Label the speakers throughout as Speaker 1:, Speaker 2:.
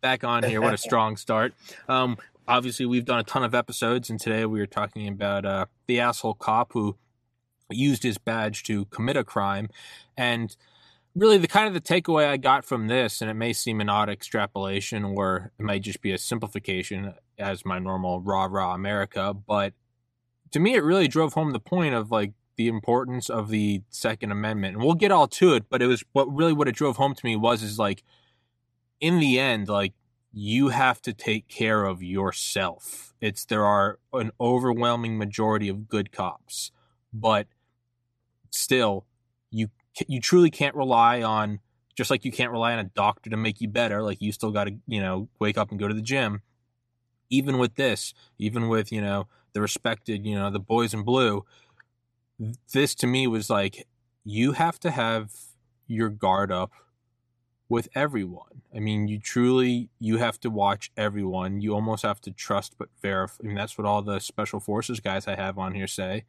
Speaker 1: back on here. What a strong start. Um, obviously, we've done a ton of episodes, and today we were talking about uh, the asshole cop who used his badge to commit a crime. And really, the kind of the takeaway I got from this, and it may seem an odd extrapolation, or it might just be a simplification as my normal rah rah America, but to me, it really drove home the point of like the importance of the Second Amendment. And we'll get all to it, but it was what really what it drove home to me was is like in the end, like you have to take care of yourself. It's there are an overwhelming majority of good cops, but still you you truly can't rely on just like you can't rely on a doctor to make you better, like you still got to, you know, wake up and go to the gym. Even with this, even with, you know, the respected, you know, the boys in blue, this to me was like you have to have your guard up with everyone. I mean, you truly you have to watch everyone. You almost have to trust but verify. I mean, that's what all the special forces guys I have on here say.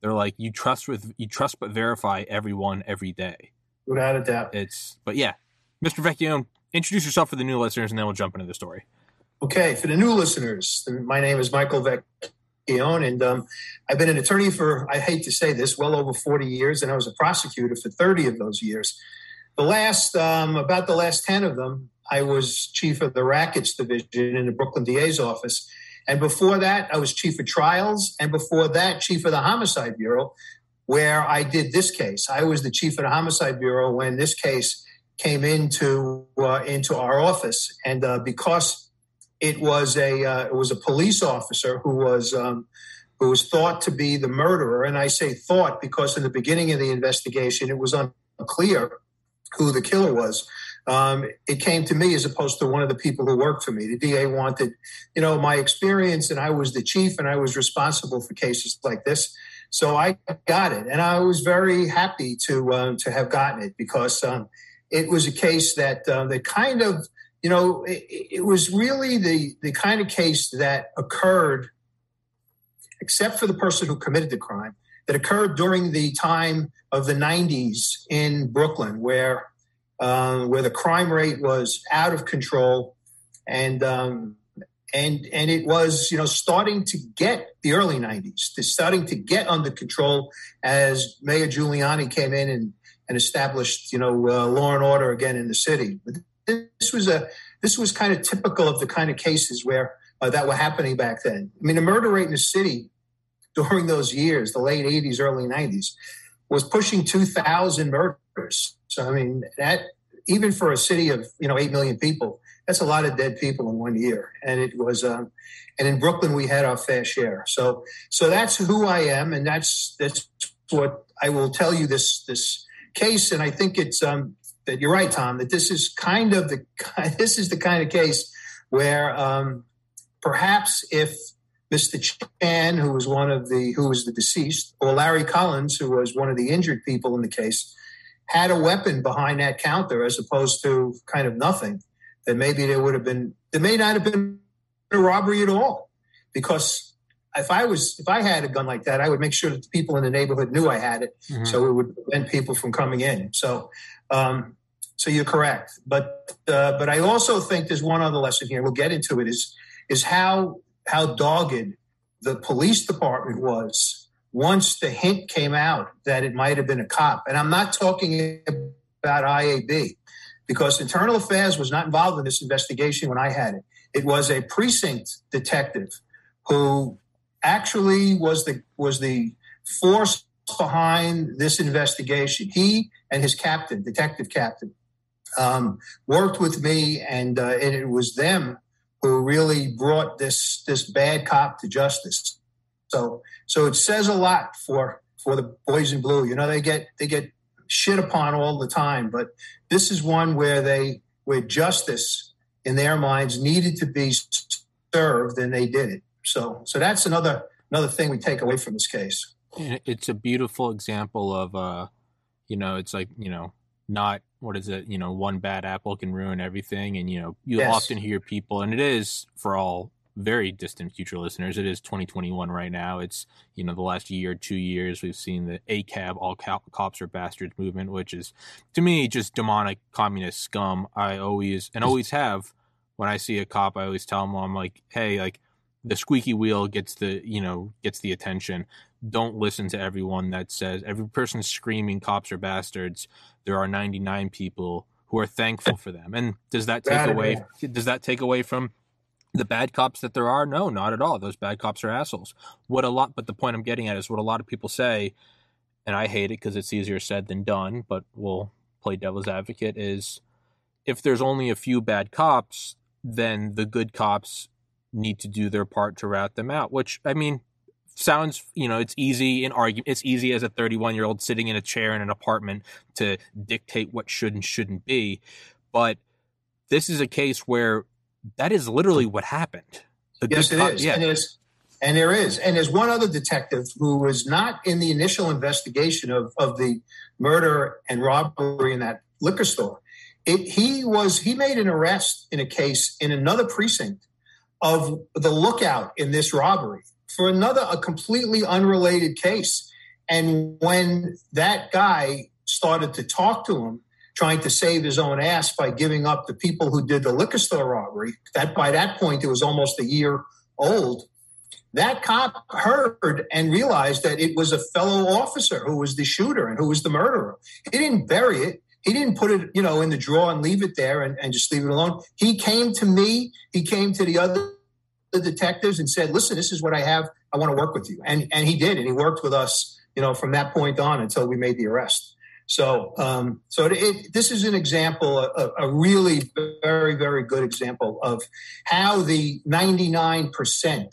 Speaker 1: They're like you trust with you trust but verify everyone every day.
Speaker 2: Without a doubt.
Speaker 1: It's but yeah, Mr. Vecchione, introduce yourself for the new listeners, and then we'll jump into the story.
Speaker 2: Okay, for the new listeners, my name is Michael Vecchione and um, I've been an attorney for, I hate to say this, well over 40 years, and I was a prosecutor for 30 of those years. The last, um, about the last 10 of them, I was chief of the rackets division in the Brooklyn DA's office. And before that, I was chief of trials. And before that, chief of the homicide bureau, where I did this case. I was the chief of the homicide bureau when this case came into uh, into our office. And uh, because it was a uh, it was a police officer who was um, who was thought to be the murderer, and I say thought because in the beginning of the investigation it was unclear who the killer was. Um, it came to me as opposed to one of the people who worked for me. The DA wanted, you know, my experience, and I was the chief, and I was responsible for cases like this. So I got it, and I was very happy to um, to have gotten it because um, it was a case that uh, that kind of you know, it, it, was really the, the kind of case that occurred, except for the person who committed the crime, that occurred during the time of the 90s in Brooklyn, where, uh, where the crime rate was out of control. And, um, and, and it was, you know, starting to get the early 90s, to starting to get under control as Mayor Giuliani came in and, and established, you know, uh, law and order again in the city. But this was a this was kind of typical of the kind of cases where uh, that were happening back then. I mean, the murder rate in the city during those years, the late '80s, early '90s, was pushing 2,000 murders. So I mean, that even for a city of you know eight million people, that's a lot of dead people in one year. And it was, um, and in Brooklyn we had our fair share. So so that's who I am, and that's that's what I will tell you this this case. And I think it's um, that you're right, Tom, that this is kind of the this is the kind of case where um, perhaps if Mr. Chan, who was one of the who was the deceased, or Larry Collins, who was one of the injured people in the case, had a weapon behind that counter as opposed to kind of nothing, then maybe there would have been there may not have been a robbery at all. Because if I was if I had a gun like that, I would make sure that the people in the neighborhood knew I had it, mm-hmm. so it would prevent people from coming in. So um, so you're correct, but uh, but I also think there's one other lesson here. We'll get into it. Is is how how dogged the police department was once the hint came out that it might have been a cop. And I'm not talking about IAB because Internal Affairs was not involved in this investigation when I had it. It was a precinct detective who actually was the was the force behind this investigation. He and his captain, detective captain, um, worked with me, and, uh, and it was them who really brought this this bad cop to justice. So so it says a lot for for the boys in blue. You know, they get they get shit upon all the time, but this is one where they where justice in their minds needed to be served, and they did it. So, so that's another another thing we take away from this case.
Speaker 1: It's a beautiful example of, uh, you know, it's like you know, not what is it? You know, one bad apple can ruin everything, and you know, you yes. often hear people, and it is for all very distant future listeners, it is 2021 right now. It's you know the last year, two years, we've seen the ACAB, all cops are bastards movement, which is to me just demonic communist scum. I always and always have when I see a cop, I always tell them I'm like, hey, like the squeaky wheel gets the you know gets the attention. Don't listen to everyone that says every person screaming cops are bastards. There are 99 people who are thankful for them. And does that take away? Does that take away from the bad cops that there are no not at all those bad cops are assholes what a lot but the point i'm getting at is what a lot of people say and i hate it because it's easier said than done but we'll play devil's advocate is if there's only a few bad cops then the good cops need to do their part to rout them out which i mean sounds you know it's easy in argument it's easy as a 31 year old sitting in a chair in an apartment to dictate what should and shouldn't be but this is a case where that is literally what happened.
Speaker 2: The yes, it is. Yeah. And, there's, and there is. And there's one other detective who was not in the initial investigation of, of the murder and robbery in that liquor store. It, he was he made an arrest in a case in another precinct of the lookout in this robbery for another a completely unrelated case. And when that guy started to talk to him, trying to save his own ass by giving up the people who did the liquor store robbery. That by that point it was almost a year old. That cop heard and realized that it was a fellow officer who was the shooter and who was the murderer. He didn't bury it. He didn't put it, you know, in the drawer and leave it there and, and just leave it alone. He came to me. He came to the other the detectives and said, "Listen, this is what I have. I want to work with you." And and he did, and he worked with us, you know, from that point on until we made the arrest. So, um, so it, it, this is an example, a, a, really very, very good example of how the 99%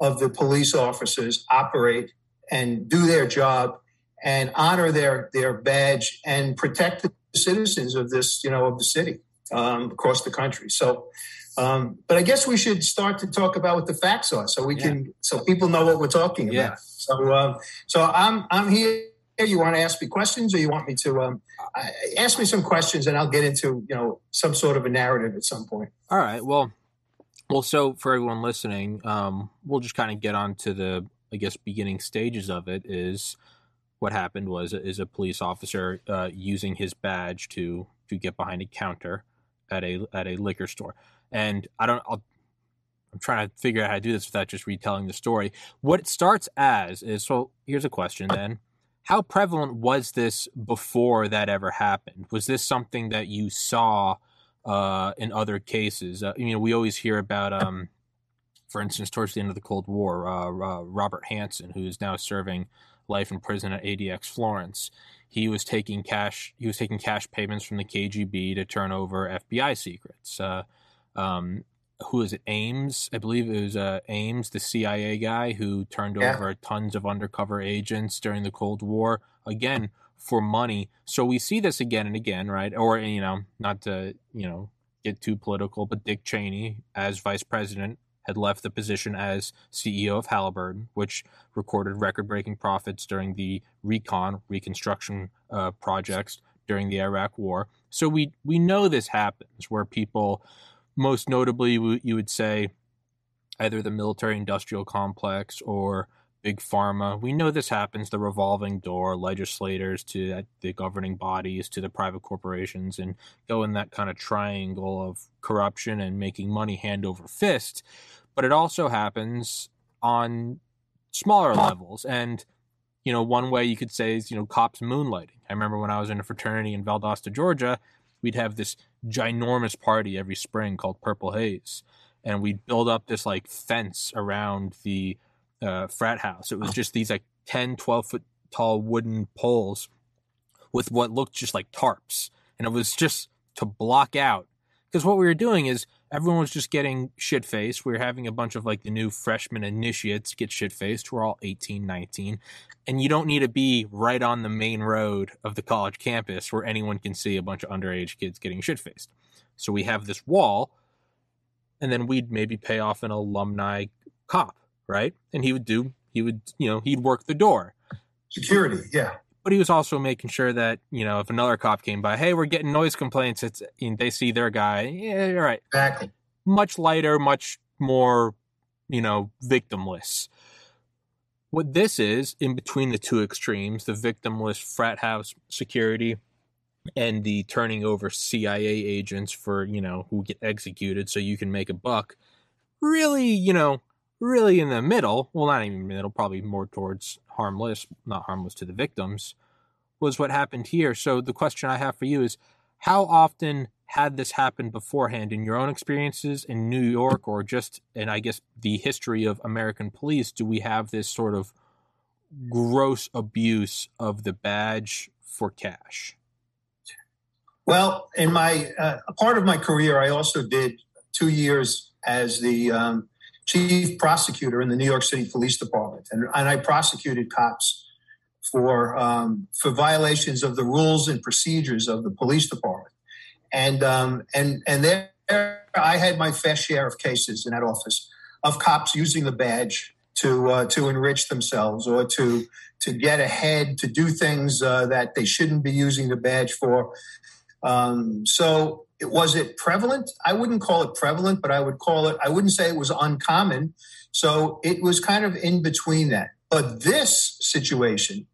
Speaker 2: of the police officers operate and do their job and honor their their badge and protect the citizens of this, you know, of the city um, across the country. So, um, but I guess we should start to talk about what the facts are, so we yeah. can, so people know what we're talking about. Yeah. So, um, so I'm I'm here you want to ask me questions or you want me to um, ask me some questions and I'll get into, you know, some sort of a narrative at some point.
Speaker 1: All right. Well, well, so for everyone listening, um, we'll just kind of get on to the, I guess, beginning stages of it is what happened was is a police officer uh, using his badge to to get behind a counter at a at a liquor store. And I don't I'll I'm trying to figure out how to do this without just retelling the story. What it starts as is so here's a question then how prevalent was this before that ever happened? Was this something that you saw uh, in other cases? Uh, you know, we always hear about, um, for instance, towards the end of the Cold War, uh, Robert Hanssen, who is now serving life in prison at ADX Florence. He was taking cash. He was taking cash payments from the KGB to turn over FBI secrets. Uh, um, who is it? Ames, I believe it was uh, Ames, the CIA guy who turned yeah. over tons of undercover agents during the Cold War. Again, for money. So we see this again and again, right? Or you know, not to you know get too political, but Dick Cheney, as vice president, had left the position as CEO of Halliburton, which recorded record-breaking profits during the recon reconstruction uh, projects during the Iraq War. So we we know this happens where people most notably, you would say either the military industrial complex or big pharma. We know this happens the revolving door, legislators to uh, the governing bodies to the private corporations, and go in that kind of triangle of corruption and making money hand over fist. But it also happens on smaller levels. And, you know, one way you could say is, you know, cops moonlighting. I remember when I was in a fraternity in Valdosta, Georgia, we'd have this ginormous party every spring called Purple Haze, and we'd build up this like fence around the uh, frat house. It was just these like 10, 12 foot tall wooden poles with what looked just like tarps, and it was just to block out because what we were doing is everyone was just getting shit faced. We were having a bunch of like the new freshman initiates get shit faced. We're all 18, 19. And you don't need to be right on the main road of the college campus where anyone can see a bunch of underage kids getting shit faced. So we have this wall and then we'd maybe pay off an alumni cop, right? And he would do, he would, you know, he'd work the door.
Speaker 2: Security, yeah.
Speaker 1: But he was also making sure that, you know, if another cop came by, hey, we're getting noise complaints, it's, they see their guy, yeah, you're right.
Speaker 2: Exactly.
Speaker 1: Much lighter, much more, you know, victimless. What this is, in between the two extremes, the victimless frat house security and the turning over CIA agents for, you know, who get executed so you can make a buck, really, you know, really in the middle, well, not even middle, probably more towards harmless, not harmless to the victims, was what happened here. So the question I have for you is how often had this happened beforehand in your own experiences in New York or just, and I guess the history of American police, do we have this sort of gross abuse of the badge for cash?
Speaker 2: Well, in my uh, part of my career, I also did two years as the um, chief prosecutor in the New York City Police Department, and, and I prosecuted cops for um, for violations of the rules and procedures of the police department, and um, and and there I had my fair share of cases in that office of cops using the badge to uh, to enrich themselves or to to get ahead to do things uh, that they shouldn't be using the badge for. Um, so it, was it prevalent? I wouldn't call it prevalent, but I would call it, I wouldn't say it was uncommon. So it was kind of in between that. But this situation,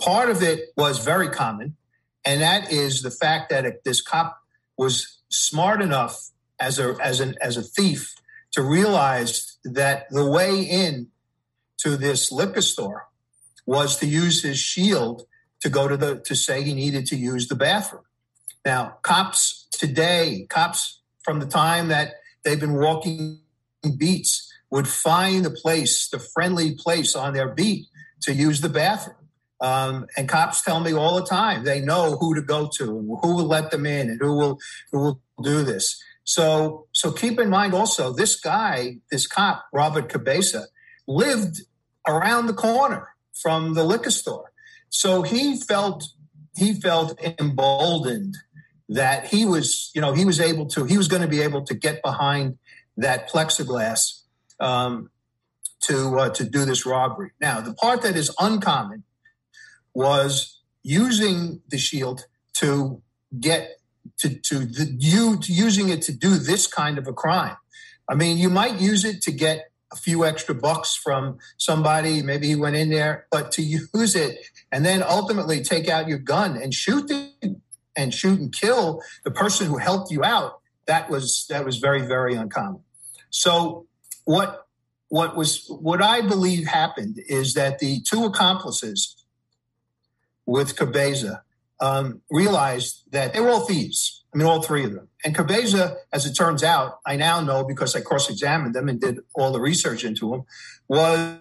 Speaker 2: part of it was very common, and that is the fact that this cop was smart enough as a as an as a thief to realize that the way in to this liquor store was to use his shield to go to the to say he needed to use the bathroom. Now, cops today, cops from the time that they've been walking beats would find a place, the friendly place on their beat to use the bathroom. Um, and cops tell me all the time they know who to go to who will let them in and who will who will do this. So so keep in mind also this guy, this cop, Robert Cabeza, lived around the corner from the liquor store. So he felt he felt emboldened that he was, you know, he was able to, he was going to be able to get behind that plexiglass um, to uh, to do this robbery. Now, the part that is uncommon was using the shield to get to to the, you to using it to do this kind of a crime. I mean, you might use it to get a few extra bucks from somebody. Maybe he went in there, but to use it and then ultimately take out your gun and shoot the, and shoot and kill the person who helped you out. That was that was very very uncommon. So what what was what I believe happened is that the two accomplices with Cabeza um, realized that they were all thieves. I mean, all three of them. And Cabeza, as it turns out, I now know because I cross examined them and did all the research into him, was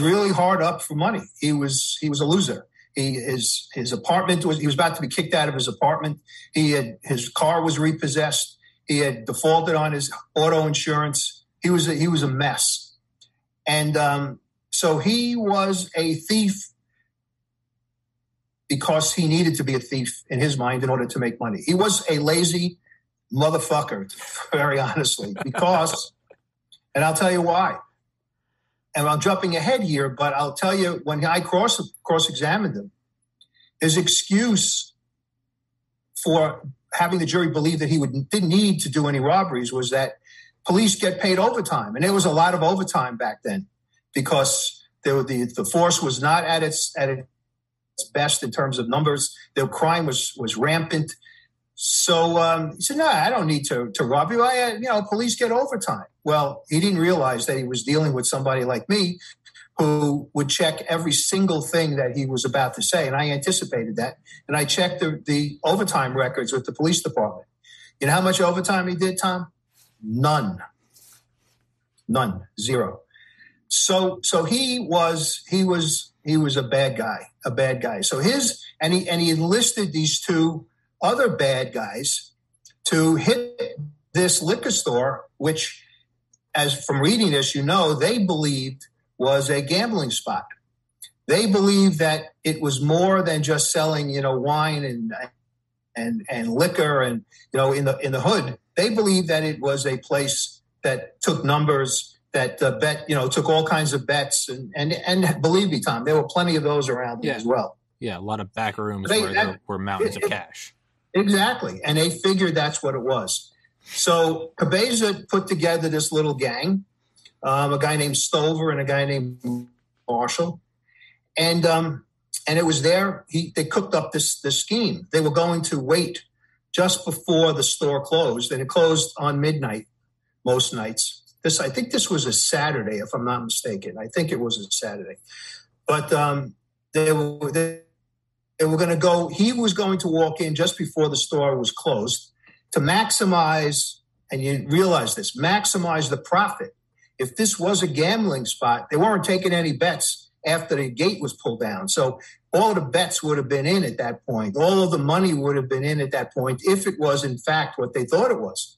Speaker 2: really hard up for money. He was he was a loser. He, his his apartment was he was about to be kicked out of his apartment. He had his car was repossessed. He had defaulted on his auto insurance. He was a, he was a mess, and um, so he was a thief because he needed to be a thief in his mind in order to make money. He was a lazy motherfucker, very honestly, because, and I'll tell you why. And I'm jumping ahead here, but I'll tell you when I cross cross examined him, his excuse for having the jury believe that he would didn't need to do any robberies was that police get paid overtime, and there was a lot of overtime back then because there, the the force was not at its at its best in terms of numbers. The crime was was rampant. So um, he said, "No, I don't need to to rob you. I, you know, police get overtime." Well, he didn't realize that he was dealing with somebody like me, who would check every single thing that he was about to say, and I anticipated that. And I checked the, the overtime records with the police department. You know how much overtime he did, Tom? None. None. Zero. So so he was he was he was a bad guy, a bad guy. So his and he and he enlisted these two other bad guys to hit this liquor store, which, as from reading this, you know, they believed was a gambling spot. They believed that it was more than just selling, you know, wine and and and liquor and you know in the in the hood they believed that it was a place that took numbers, that uh, bet, you know, took all kinds of bets, and and and believe me, Tom, there were plenty of those around
Speaker 1: Yeah.
Speaker 2: as well.
Speaker 1: Yeah, a lot of back rooms
Speaker 2: They-
Speaker 1: where
Speaker 2: that-
Speaker 1: there were mountains of
Speaker 2: it-
Speaker 1: cash.
Speaker 2: Exactly. And they figured that's what it was. So Cabeza put together this little gang, um, a guy named Stover and a guy named Marshall. And um, and it was there, he they cooked up this this scheme. They were going to wait just before the store closed, and it closed on midnight most nights. This I think this was a Saturday, if I'm not mistaken. I think it was a Saturday. But um, they were they, they were going to go he was going to walk in just before the store was closed to maximize and you realize this maximize the profit. If this was a gambling spot they weren't taking any bets after the gate was pulled down. So all the bets would have been in at that point. All of the money would have been in at that point if it was in fact what they thought it was.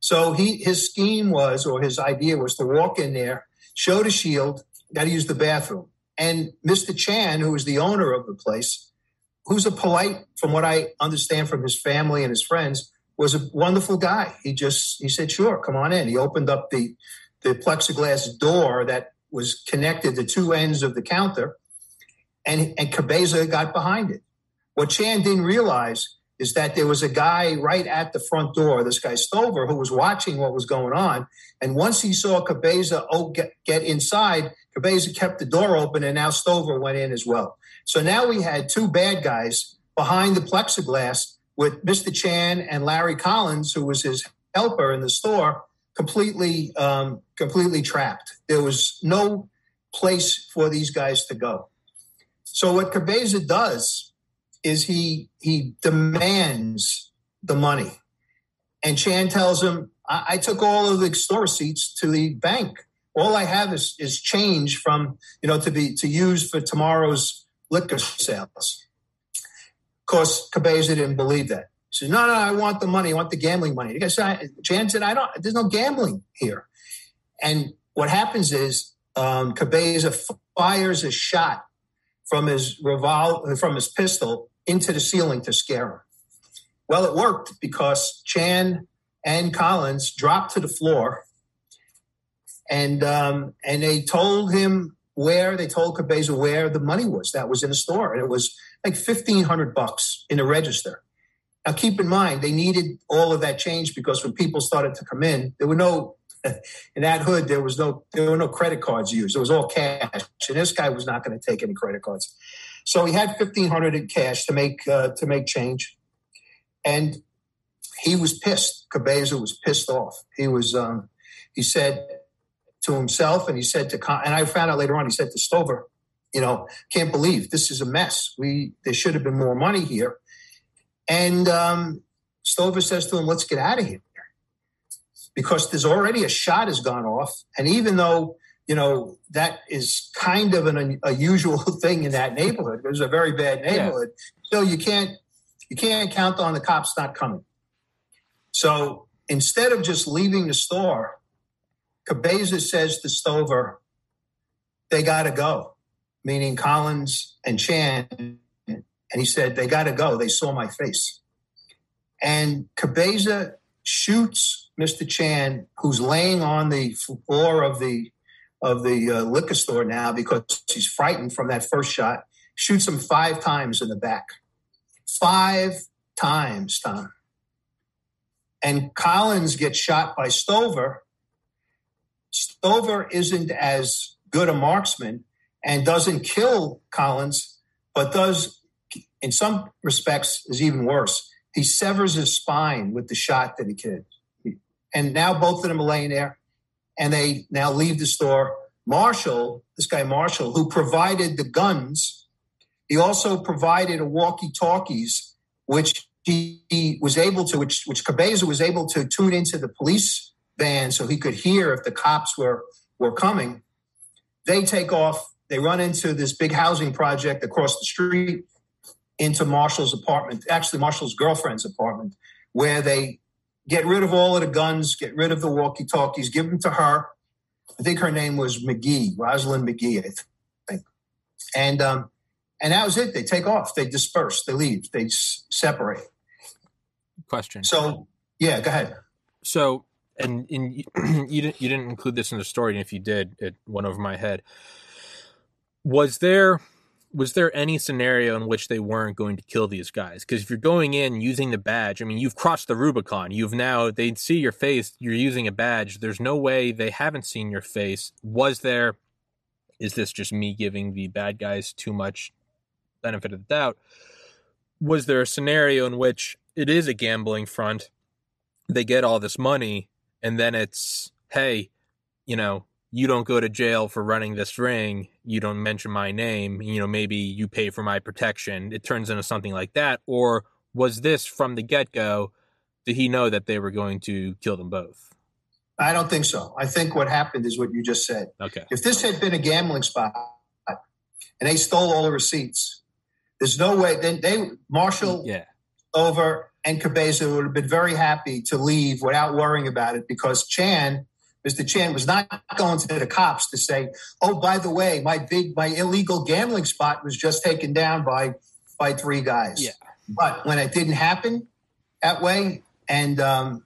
Speaker 2: So he his scheme was or his idea was to walk in there show the shield got to use the bathroom. And mr chan who was the owner of the place who's a polite, from what I understand from his family and his friends, was a wonderful guy. He just he said, "Sure, come on in." He opened up the the plexiglass door that was connected to two ends of the counter, and and Cabeza got behind it. What Chan didn't realize is that there was a guy right at the front door, this guy Stover, who was watching what was going on. And once he saw Cabeza get, get inside, Cabeza kept the door open, and now Stover went in as well. So now we had two bad guys behind the plexiglass with Mr. Chan and Larry Collins, who was his helper in the store, completely um, completely trapped. There was no place for these guys to go. So what Cabeza does is he he demands the money, and Chan tells him, I, "I took all of the store receipts to the bank. All I have is is change from you know to be to use for tomorrow's liquor sales." Of course, Cabeza didn't believe that. He says, "No, no, I want the money. I want the gambling money." The guy said, "Chan said, I don't. There's no gambling here." And what happens is um, Cabeza fires a shot from his revol- from his pistol into the ceiling to scare him. Well, it worked because Chan and Collins dropped to the floor, and um, and they told him where they told Cabeza where the money was that was in the store, and it was like fifteen hundred bucks in the register. Now, keep in mind they needed all of that change because when people started to come in, there were no in that hood there was no there were no credit cards used. It was all cash, and this guy was not going to take any credit cards. So he had fifteen hundred in cash to make uh, to make change, and he was pissed. Cabeza was pissed off. He was. Um, he said to himself, and he said to, Con- and I found out later on. He said to Stover, "You know, can't believe this is a mess. We there should have been more money here." And um, Stover says to him, "Let's get out of here." Because there's already a shot has gone off, and even though you know that is kind of an unusual thing in that neighborhood. It was a very bad neighborhood. So you can't you can't count on the cops not coming. So instead of just leaving the store, Cabeza says to Stover, "They got to go," meaning Collins and Chan. And he said, "They got to go. They saw my face." And Cabeza shoots Mr. Chan, who's laying on the floor of the of the uh, liquor store now because he's frightened from that first shot. Shoots him five times in the back. Five times, Tom. And Collins gets shot by Stover. Stover isn't as good a marksman and doesn't kill Collins, but does, in some respects, is even worse. He severs his spine with the shot that he killed. And now both of them are laying there and they now leave the store. Marshall, this guy Marshall, who provided the guns, he also provided a walkie-talkies, which he, he was able to, which which Cabeza was able to tune into the police van so he could hear if the cops were were coming. They take off. They run into this big housing project across the street into Marshall's apartment, actually Marshall's girlfriend's apartment, where they get rid of all of the guns, get rid of the walkie-talkies, give them to her. I think her name was McGee, Rosalind McGee, I think. And um, and that was it. They take off. They disperse. They leave. They s- separate.
Speaker 1: Question.
Speaker 2: So yeah, go ahead.
Speaker 1: So, and, and you didn't you didn't include this in the story, and if you did, it went over my head. Was there was there any scenario in which they weren't going to kill these guys? Because if you're going in using the badge, I mean, you've crossed the Rubicon. You've now they see your face. You're using a badge. There's no way they haven't seen your face. Was there? Is this just me giving the bad guys too much benefit of the doubt? Was there a scenario in which it is a gambling front? They get all this money, and then it's hey, you know, you don't go to jail for running this ring. You don't mention my name. You know, maybe you pay for my protection. It turns into something like that. Or was this from the get go? Did he know that they were going to kill them both?
Speaker 2: I don't think so. I think what happened is what you just said.
Speaker 1: Okay.
Speaker 2: If this had been a gambling spot and they stole all the receipts, there's no way. Then they Marshall
Speaker 1: yeah.
Speaker 2: Over and Cabeza would have been very happy to leave without worrying about it because Chan Mr. Chan was not going to the cops to say, "Oh, by the way, my big, my illegal gambling spot was just taken down by by three guys."
Speaker 1: Yeah.
Speaker 2: But when it didn't happen that way, and um,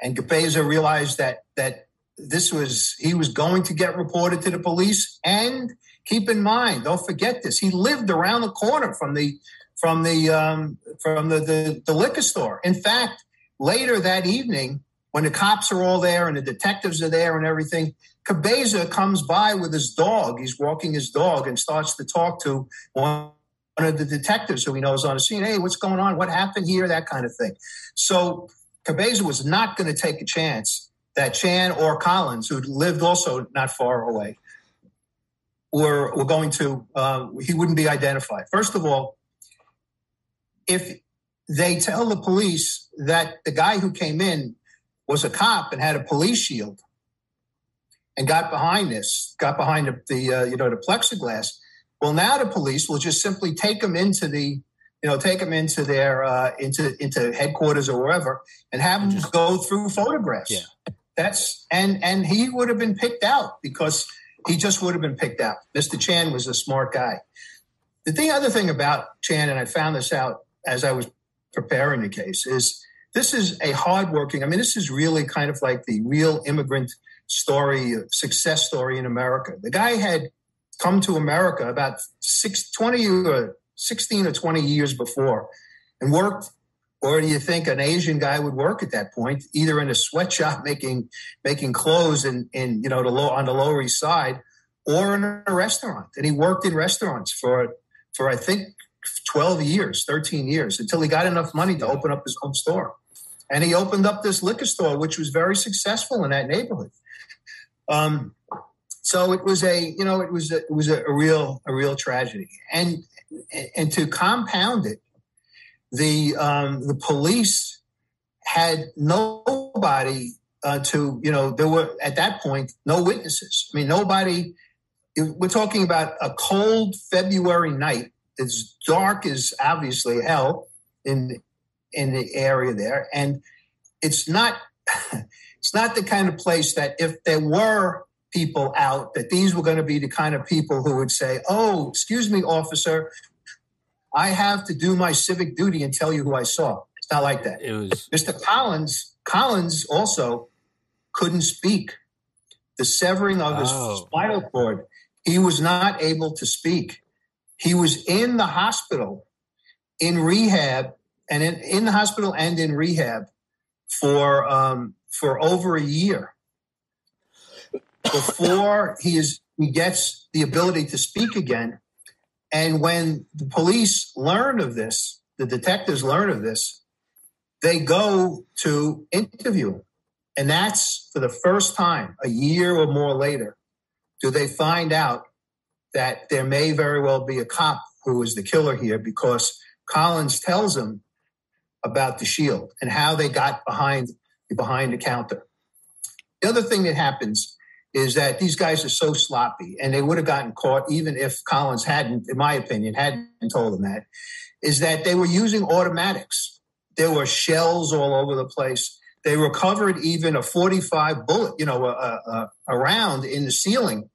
Speaker 2: and Cabeza realized that that this was he was going to get reported to the police, and keep in mind, don't forget this, he lived around the corner from the from the um, from the, the the liquor store. In fact, later that evening when the cops are all there and the detectives are there and everything, Cabeza comes by with his dog. He's walking his dog and starts to talk to one of the detectives who he knows on the scene. Hey, what's going on? What happened here? That kind of thing. So Cabeza was not going to take a chance that Chan or Collins, who lived also not far away, were, were going to, uh, he wouldn't be identified. First of all, if they tell the police that the guy who came in was a cop and had a police shield and got behind this, got behind the, the uh, you know the plexiglass. Well, now the police will just simply take them into the you know take them into their uh, into into headquarters or wherever and have them just, go through photographs.
Speaker 1: Yeah.
Speaker 2: That's and and he would have been picked out because he just would have been picked out. Mr. Chan was a smart guy. The thing, other thing about Chan, and I found this out as I was preparing the case, is this is a hardworking, I mean, this is really kind of like the real immigrant story, success story in America. The guy had come to America about six, 20 or 16 or 20 years before and worked or do you think an Asian guy would work at that point, either in a sweatshop making making clothes in, in you know the low on the Lower East Side, or in a restaurant? And he worked in restaurants for for I think twelve years, thirteen years, until he got enough money to open up his own store and he opened up this liquor store, which was very successful in that neighborhood. Um, so it was a, you know, it was a, it was a, a real, a real tragedy, and and to compound it, the um, the police had nobody uh, to, you know, there were at that point no witnesses. I mean, nobody. We're talking about a cold February night. It's dark as obviously hell in in the area there, and it's not it's not the kind of place that if there were people out that these were going to be the kind of people who would say, "Oh, excuse me, officer, I have to do my civic duty and tell you who I saw." It's not like that.
Speaker 1: It was
Speaker 2: Mr. Collins. Collins also couldn't speak. The severing of his
Speaker 1: Oh.
Speaker 2: spinal cord, he was not able to speak. He was in the hospital, in rehab, and in, in the hospital and in rehab for um, for over a year before he is he gets the ability to speak again. And when the police learn of this, the detectives learn of this, they go to interview him. And that's for the first time, a year or more later, do they find out that there may very well be a cop who is the killer here because Collins tells him about the shield and how they got behind behind the counter. The other thing that happens is that these guys are so sloppy, and they would have gotten caught even if Collins hadn't, in my opinion, hadn't told them that. Is that they were using automatics. There were shells all over the place. They recovered even a 45 bullet, you know, a, a, a round in the ceiling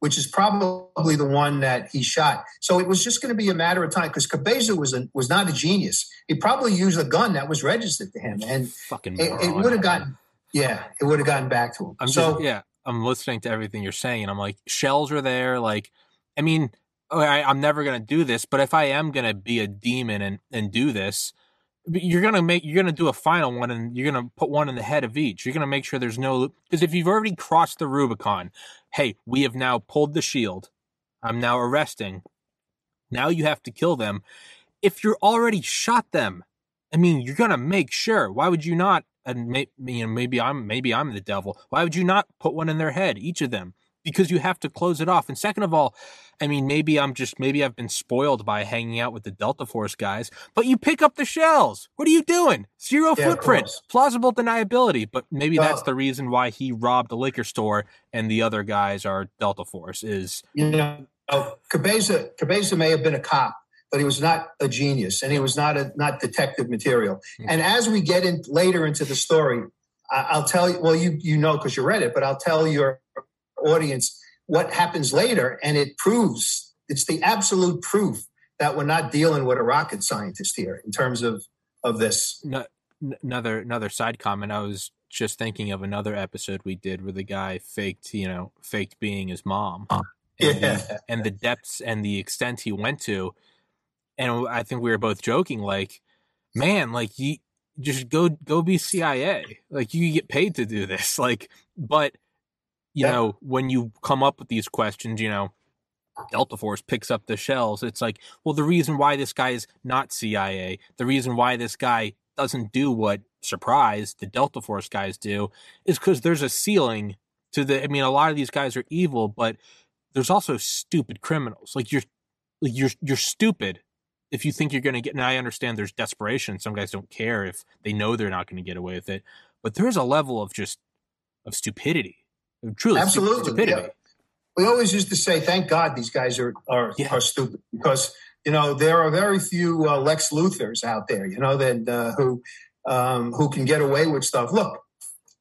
Speaker 2: which is probably the one that he shot. So it was just going to be a matter of time because Cabeza was a, was not a genius. He probably used a gun that was registered to him, and
Speaker 1: Fucking
Speaker 2: it, it would have gotten yeah, it would have gotten back to him.
Speaker 1: I'm
Speaker 2: so
Speaker 1: just yeah. I'm listening to everything you're saying, and I'm like, shells are there. Like, I mean, oh, I, I'm never gonna do this, but if I am gonna be a demon and and do this, you're gonna make you're gonna do a final one, and you're gonna put one in the head of each. You're gonna make sure there's no because if you've already crossed the Rubicon, hey, we have now pulled the shield. I'm now arresting. Now you have to kill them. If you're already shot them, I mean, you're gonna make sure. Why would you not? And may, you know, maybe I'm maybe I'm the devil. Why would you not put one in their head, each of them? Because you have to close it off. And second of all, I mean, maybe I'm just maybe I've been spoiled by hanging out with the Delta Force guys. But you pick up the shells. What are you doing? Zero
Speaker 2: Yeah,
Speaker 1: footprint, plausible deniability. But maybe that's the reason why he robbed a liquor store and the other guys are Delta Force. Is
Speaker 2: you know, Cabeza Cabeza may have been a cop, but he was not a genius, and he was not a not detective material.
Speaker 1: Hmm.
Speaker 2: And as we get in later into the story, I'll tell you. Well, you you know because you read it, but I'll tell your audience what happens later, and it proves it's the absolute proof that we're not dealing with a rocket scientist here in terms of of this.
Speaker 1: no, n- another another side comment. I was just thinking of another episode we did where the guy faked, you know, faked being his mom, and, the,
Speaker 2: Yeah.
Speaker 1: and the depths and the extent he went to. And I think we were both joking, like, man, like you just go go be CIA, like you get paid to do this, like, but you
Speaker 2: Yeah.
Speaker 1: know when you come up with these questions, you know. Delta Force picks up the shells. It's like, well, the reason why this guy is not CIA, the reason why this guy doesn't do what surprise the Delta Force guys do is because there's a ceiling to the. I mean, a lot of these guys are evil, but there's also stupid criminals. Like you're, like you're, you're stupid if you think you're going to get. And I understand there's desperation. Some guys don't care if they know they're not going to get away with it, but there's a level of just of stupidity, truly
Speaker 2: Absolutely, yeah. we always used to say, "Thank God these guys are are,
Speaker 1: Yeah.
Speaker 2: are stupid," because you know there are very few uh, Lex Luthors out there, you know, that uh, who um, who can get away with stuff. Look,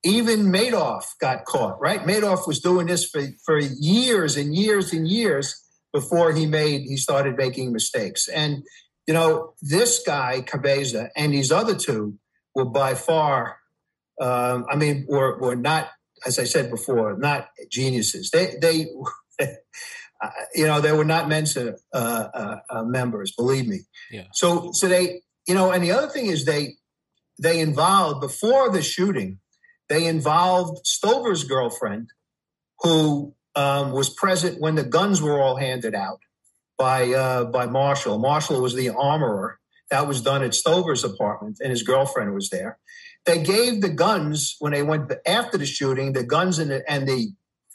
Speaker 2: even Madoff got caught, right? Madoff was doing this for for years and years and years before he made he started making mistakes. And you know, this guy Cabeza and these other two were by far, um, I mean, were were not as I said before, not geniuses. They, they, uh, you know, they were not Mensa uh, uh, uh, members. Believe me.
Speaker 1: Yeah.
Speaker 2: So, so they, you know, and the other thing is they, they involved before the shooting, they involved Stover's girlfriend, who um, was present when the guns were all handed out by uh, by Marshall. Marshall was the armorer. That was done at Stover's apartment, and his girlfriend was there they gave the guns when they went after the shooting, the guns and the, and the,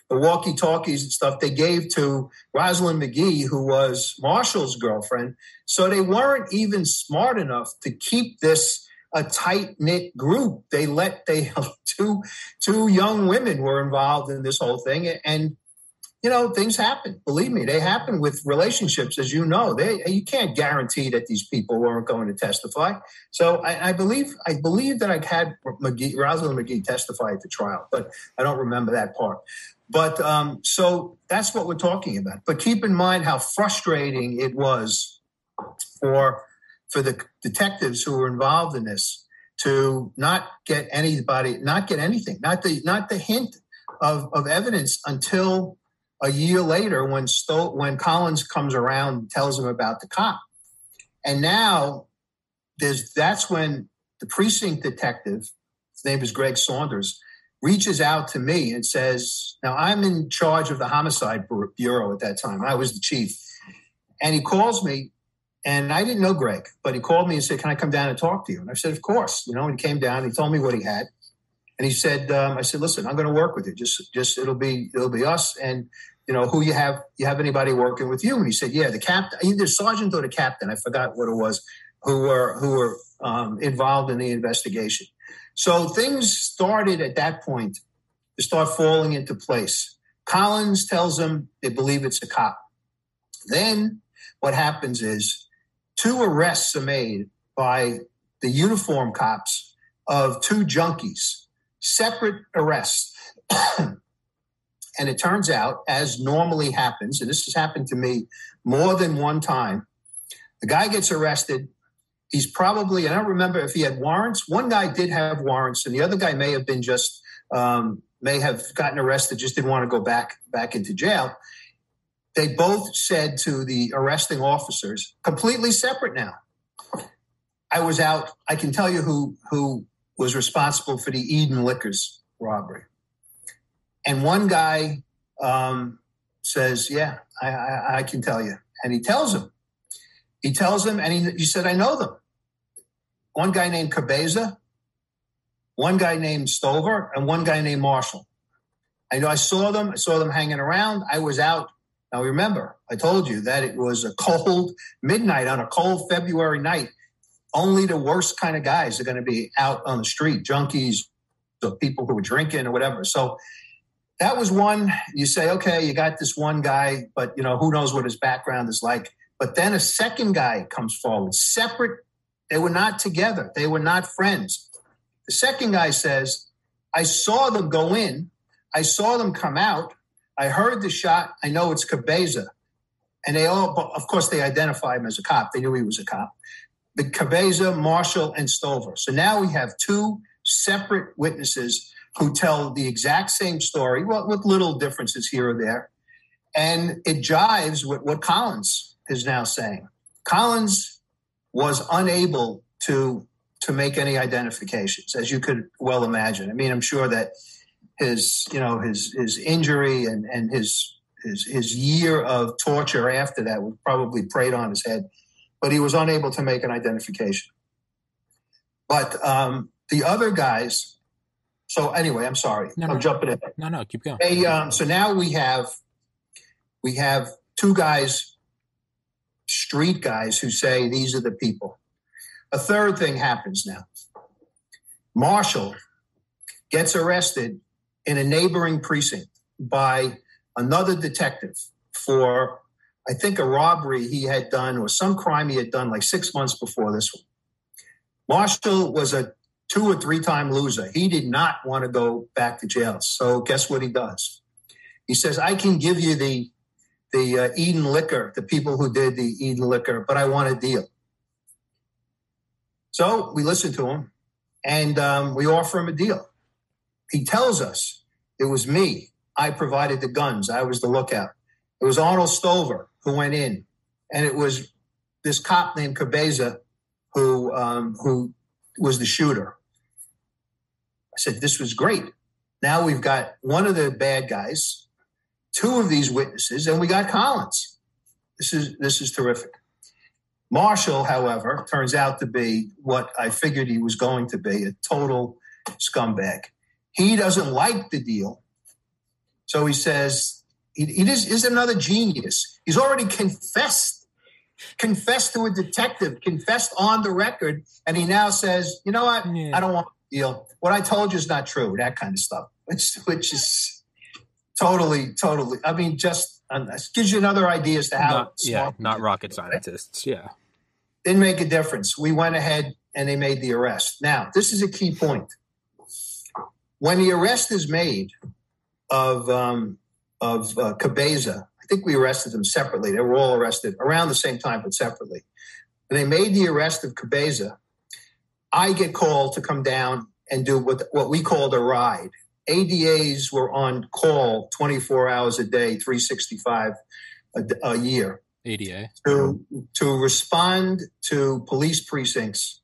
Speaker 2: the walkie talkies and stuff they gave to Rosalind McGee, who was Marshall's girlfriend. So they weren't even smart enough to keep this a tight knit group. They let they two two young women were involved in this whole thing, and you know things happen. Believe me, they happen with relationships, as you know. They you can't guarantee that these people weren't going to testify. So I, I believe I believe that I had McGee, Rosalind McGee testify at the trial, but I don't remember that part. But um, so that's what we're talking about. But keep in mind how frustrating it was for for the detectives who were involved in this to not get anybody, not get anything, not the not the hint of, of evidence until a year later when Sto- when Collins comes around and tells him about the cop. And now there's that's when the precinct detective, his name is Greg Saunders, reaches out to me and says, Now I'm in charge of the homicide bureau at that time. I was the chief. And he calls me, and I didn't know Greg, but he called me and said, Can I come down and talk to you? And I said, Of course. You know, and he came down, he told me what he had. And he said, um, I said, listen, I'm going to work with you. Just, just it'll be, it'll be us. And you know, who you have, you have anybody working with you? And he said, yeah, the captain, either sergeant or the captain. I forgot what it was, who were who were um, involved in the investigation. So things started at that point to start falling into place. Collins tells them they believe it's a cop. Then what happens is two arrests are made by the uniform cops of two junkies, separate arrests. And it turns out, as normally happens, and this has happened to me more than one time, the guy gets arrested. He's probably, and I don't remember if he had warrants. One guy did have warrants, and the other guy may have been just um, may have gotten arrested, just didn't want to go back back into jail. They both said to the arresting officers, completely separate now. I was out. I can tell you who who was responsible for the Eden Liquors robbery. And one guy um, says, "Yeah, I, I, I, can tell you," and he tells him. He tells him, and he, he said, "I know them." One guy named Cabeza, one guy named Stover, and one guy named Marshall. I know I saw them. I saw them hanging around. I was out. Now remember, I told you that it was a cold midnight on a cold February night. Only the worst kind of guys are going to be out on the street, junkies, the people who were drinking or whatever. So that was one you say okay you got this one guy but you know who knows what his background is like. But then a second guy comes forward separate they were not together they were not friends. The second guy says i saw them go in i saw them come out i heard the shot i know it's cabeza. And they all of course they identify him as a cop they knew he was a cop. The cabeza marshall and stover. So now we have two separate witnesses who tell the exact same story, well, with little differences here or there. And it jives with what Collins is now saying. Collins was unable to to make any identifications, as you could well imagine. I mean, I'm sure that his, you know, his his injury and and his his his year of torture after that was probably preyed on his head, but he was unable to make an identification. But um, the other guys so anyway, I'm sorry.
Speaker 1: No,
Speaker 2: I'm
Speaker 1: no.
Speaker 2: jumping in.
Speaker 1: No, no, keep going.
Speaker 2: Hey, um, so now we have we have two guys, street guys, who say these are the people. A third thing happens now. Marshall gets arrested in a neighboring precinct by another detective for, I think, a robbery he had done or some crime he had done like six months before this one. Marshall was a two or three time loser. He did not want to go back to jail. So guess what he does? He says, I can give you the the uh, Eden liquor, the people who did the Eden liquor, but I want a deal. So we listen to him and um, we offer him a deal. He tells us it was me. I provided the guns. I was the lookout. It was Arnold Stover who went in, and it was this cop named Cabeza who um, who was the shooter. Said, This was great. Now we've got one of the bad guys, two of these witnesses, and we got Collins. This is this is terrific. Marshall, however, turns out to be what I figured he was going to be, a total scumbag. He doesn't like the deal. So he says, he, he is, is another genius. He's already confessed, confessed to a detective, confessed on the record, and he now says, you know what?
Speaker 1: Yeah.
Speaker 2: I don't want deal. What I told you is not true. That kind of stuff, which which is totally, totally. I mean, just uh, gives you another idea as to how.
Speaker 1: Not, yeah, not rocket
Speaker 2: right?
Speaker 1: scientists. Yeah.
Speaker 2: Didn't make a difference. We went ahead and they made the arrest. Now, this is a key point. When the arrest is made of um, of uh, Cabeza, I think we arrested them separately. They were all arrested around the same time, but separately. When they made the arrest of Cabeza, I get called to come down and do what what we called a ride. ADAs were on call 24 hours a day, 365 a, a year
Speaker 1: ADA.
Speaker 2: to to respond to police precincts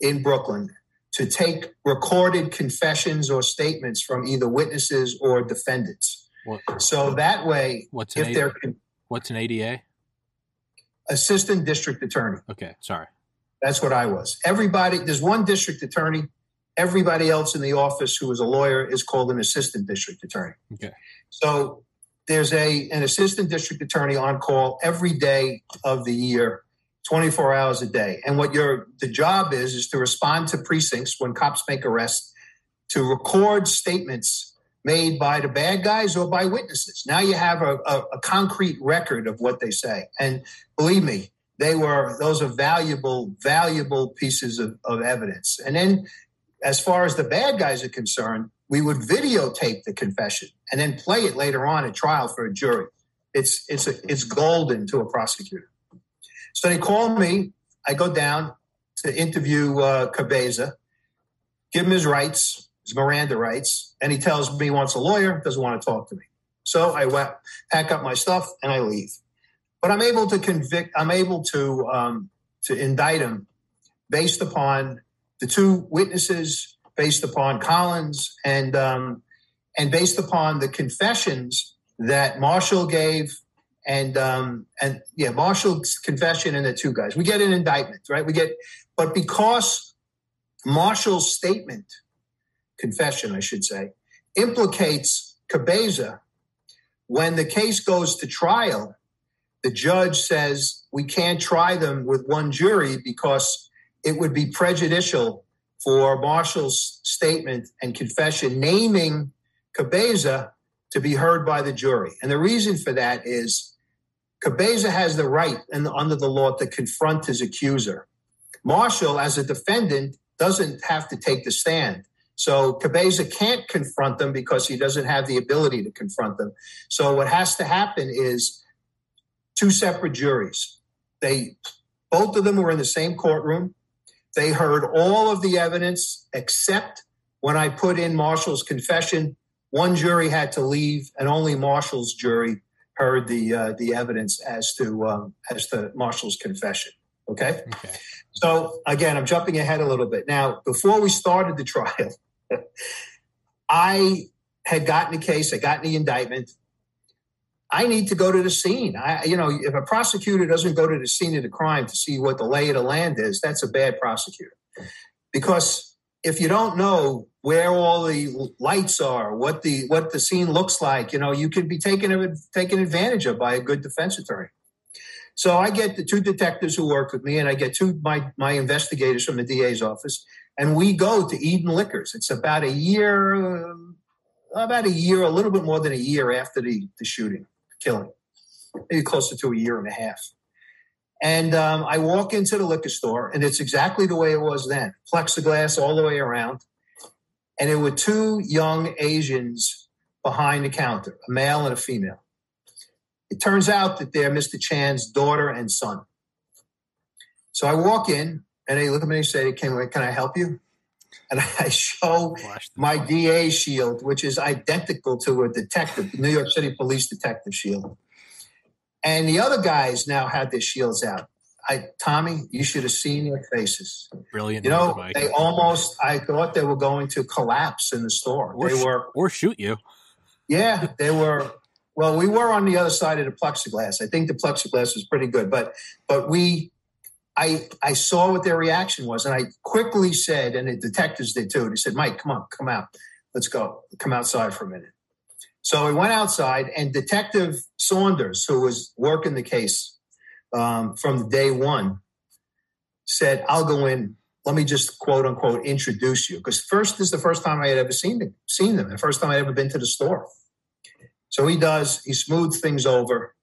Speaker 2: in Brooklyn to take recorded confessions or statements from either witnesses or defendants.
Speaker 1: What,
Speaker 2: So that way,
Speaker 1: what's
Speaker 2: if
Speaker 1: ADA?
Speaker 2: they're
Speaker 1: What's an ADA?
Speaker 2: assistant district attorney,
Speaker 1: Okay, sorry.
Speaker 2: That's what I was. Everybody, there's one district attorney. Everybody else in the office who is a lawyer is called an assistant district attorney.
Speaker 1: Okay.
Speaker 2: So there's a an assistant district attorney on call every day of the year, 24 hours a day. And what your the job is is to respond to precincts when cops make arrests, to record statements made by the bad guys or by witnesses. Now you have a, a, a concrete record of what they say. And believe me, they were those are valuable, valuable pieces of, of evidence. And then as far as the bad guys are concerned, we would videotape the confession and then play it later on at trial for a jury. It's it's a, it's golden to a prosecutor. So they call me. I go down to interview uh, Cabeza, give him his rights, his Miranda rights, and he tells me he wants a lawyer, doesn't want to talk to me. So I went, pack up my stuff and I leave. But I'm able to convict. I'm able to um, to indict him based upon the two witnesses, based upon Collins, and um, and based upon the confessions that Marshall gave, and um, and yeah, Marshall's confession and the two guys. We get an indictment, right? We get, but because Marshall's statement, confession, I should say, implicates Cabeza when the case goes to trial, the judge says we can't try them with one jury because it would be prejudicial for Marshall's statement and confession naming Cabeza to be heard by the jury. And the reason for that is Cabeza has the right and under the law to confront his accuser. Marshall, as a defendant, doesn't have to take the stand. So Cabeza can't confront them because he doesn't have the ability to confront them. So what has to happen is two separate juries. They both of them were in the same courtroom. They heard all of the evidence except when I put in Marshall's confession. One jury had to leave, and only Marshall's jury heard the uh, the evidence as to um, as to Marshall's confession. Okay? okay. So again, I'm jumping ahead a little bit. Now, before we started the trial, I had gotten a case, I got the indictment. I need to go to the scene. I, you know, if a prosecutor doesn't go to the scene of the crime to see what the lay of the land is, that's a bad prosecutor. Because if you don't know where all the lights are, what the what the scene looks like, you know, you could be taken taken advantage of by a good defense attorney. So I get the two detectives who work with me, and I get two my my investigators from the DA's office, and we go to Eden Liquors. It's about a year, about a year, a little bit more than a year after the, the shooting, killing, maybe closer to a year and a half. And um, I walk into the liquor store, and it's exactly the way it was then plexiglass all the way around. And there were two young Asians behind the counter, a male and a female. It turns out that they're Mr. Chan's daughter and son. So I walk in, and they look at me and say, can, can I help you? And I show my DA shield, which is identical to a detective, New York City Police detective shield. And the other guys now had their shields out. I, Tommy, you should have seen their faces.
Speaker 1: Brilliant.
Speaker 2: You know, they almost, I thought they were going to collapse in the store.
Speaker 1: Or
Speaker 2: they were,
Speaker 1: or shoot you.
Speaker 2: Yeah, they were. Well, we were on the other side of the plexiglass. I think the plexiglass was pretty good, but but we I I saw what their reaction was, and I quickly said, and the detectives did too. They said, "Mike, come on, come out, let's go, come outside for a minute." So we went outside, and Detective Saunders, who was working the case um, from day one, said, "I'll go in. Let me just quote unquote introduce you, because first is the first time I had ever seen them, seen them, the first time I had ever been to the store." So he does. He smooths things over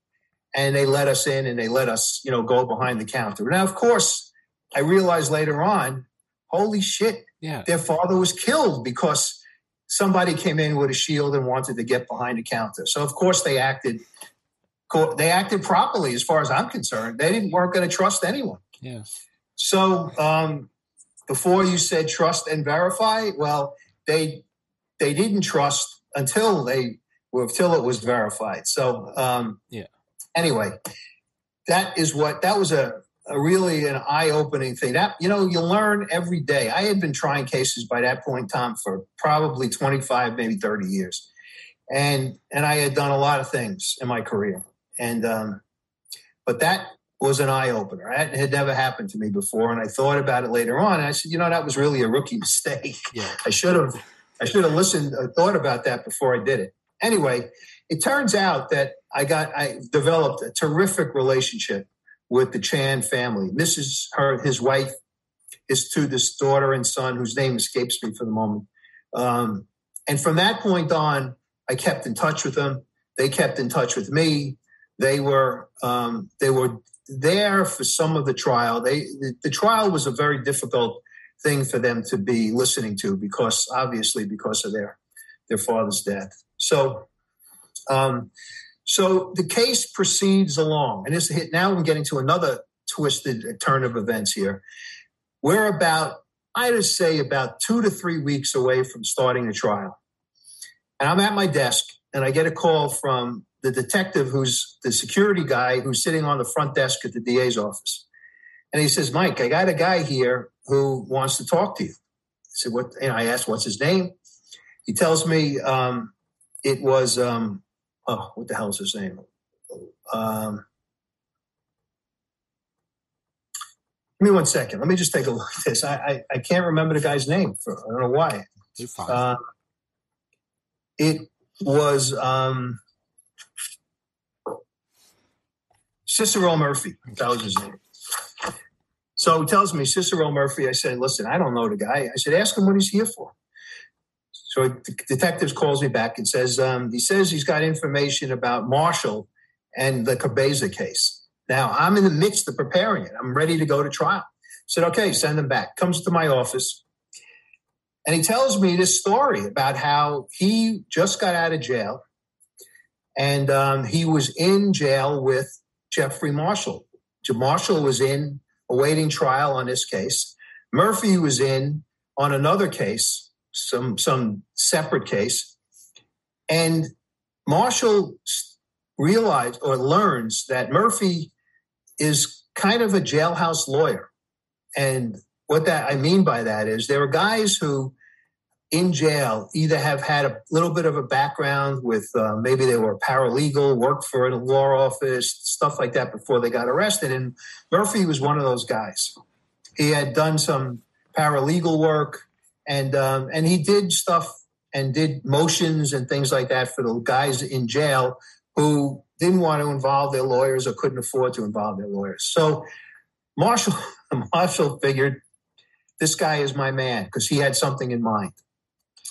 Speaker 2: and they let us in and they let us, you know, go behind the counter. Now, of course, I realized later on, holy shit,
Speaker 1: yeah.
Speaker 2: their father was killed because somebody came in with a shield and wanted to get behind the counter. So of course they acted they acted properly as far as I'm concerned. They didn't weren't going to trust anyone.
Speaker 1: Yeah.
Speaker 2: So um, before you said trust and verify, well, they they didn't trust until they until it was verified. So um,
Speaker 1: yeah
Speaker 2: anyway, that is what that was a, a really an eye-opening thing. That you know, you learn every day. I had been trying cases by that point, Tom, for probably 25, maybe 30 years. And and I had done a lot of things in my career. And um, but that was an eye opener. That had never happened to me before. And I thought about it later on. And I said, you know, that was really a rookie mistake.
Speaker 1: Yeah.
Speaker 2: I should have I should have listened, uh, thought about that before I did it. Anyway, it turns out that I got I developed a terrific relationship with the Chan family. Mrs. Her, his wife, his two, this daughter and son, whose name escapes me for the moment. Um, and from that point on, I kept in touch with them. They kept in touch with me. They were um, they were there for some of the trial. They the, the trial was a very difficult thing for them to be listening to because obviously because of their their father's death. So, um, so the case proceeds along, and this now I'm getting to another twisted turn of events here. We're about, I would say, about two to three weeks away from starting the trial, and I'm at my desk, and I get a call from the detective who's the security guy who's sitting on the front desk at the DA's office. And he says, Mike, I got a guy here who wants to talk to you. I said, what? And I asked, what's his name? He tells me um, it was, um, oh, what the hell is his name? Um, give me one second. Let me just take a look at this. I, I, I can't remember the guy's name. For, I don't know why. Uh, it was um, Cicero Murphy. That was his name. So he tells me, Cicero Murphy. I said, listen, I don't know the guy. I said, ask him what he's here for. So the detective calls me back and says, um, he says he's got information about Marshall and the Cabeza case. Now I'm in the midst of preparing it. I'm ready to go to trial. Said, okay, send him back. Comes to my office. And he tells me this story about how he just got out of jail and um, he was in jail with Jeffrey Marshall. Marshall was in awaiting trial on this case. Murphy was in on another case, some some separate case, and Marshall realized or learns that Murphy is kind of a jailhouse lawyer. And what that I mean by that is there are guys who in jail either have had a little bit of a background with uh, maybe they were paralegal, worked for a law office, stuff like that before they got arrested. And Murphy was one of those guys. He had done some paralegal work, and um, and he did stuff and did motions and things like that for the guys in jail who didn't want to involve their lawyers or couldn't afford to involve their lawyers. So Marshall Marshall figured this guy is my man because he had something in mind.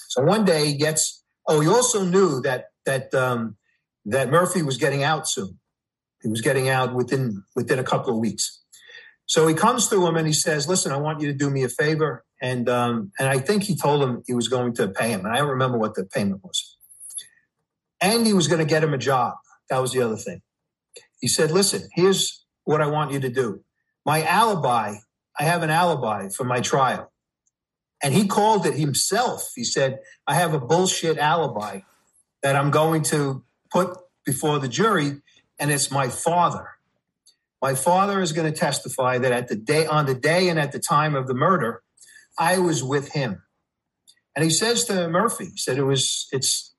Speaker 2: So one day he gets. Oh, he also knew that that um, that Murphy was getting out soon. He was getting out within within a couple of weeks. So he comes to him and he says, "Listen, I want you to do me a favor." And um, and I think he told him he was going to pay him, and I don't remember what the payment was. And he was going to get him a job. That was the other thing. He said, "Listen, here's what I want you to do. My alibi. I have an alibi for my trial. And he called it himself. He said, I have a bullshit alibi that I'm going to put before the jury, and it's my father. My father is going to testify that at the day, on the day and at the time of the murder, I was with him. And he says to Murphy, he said it was, it's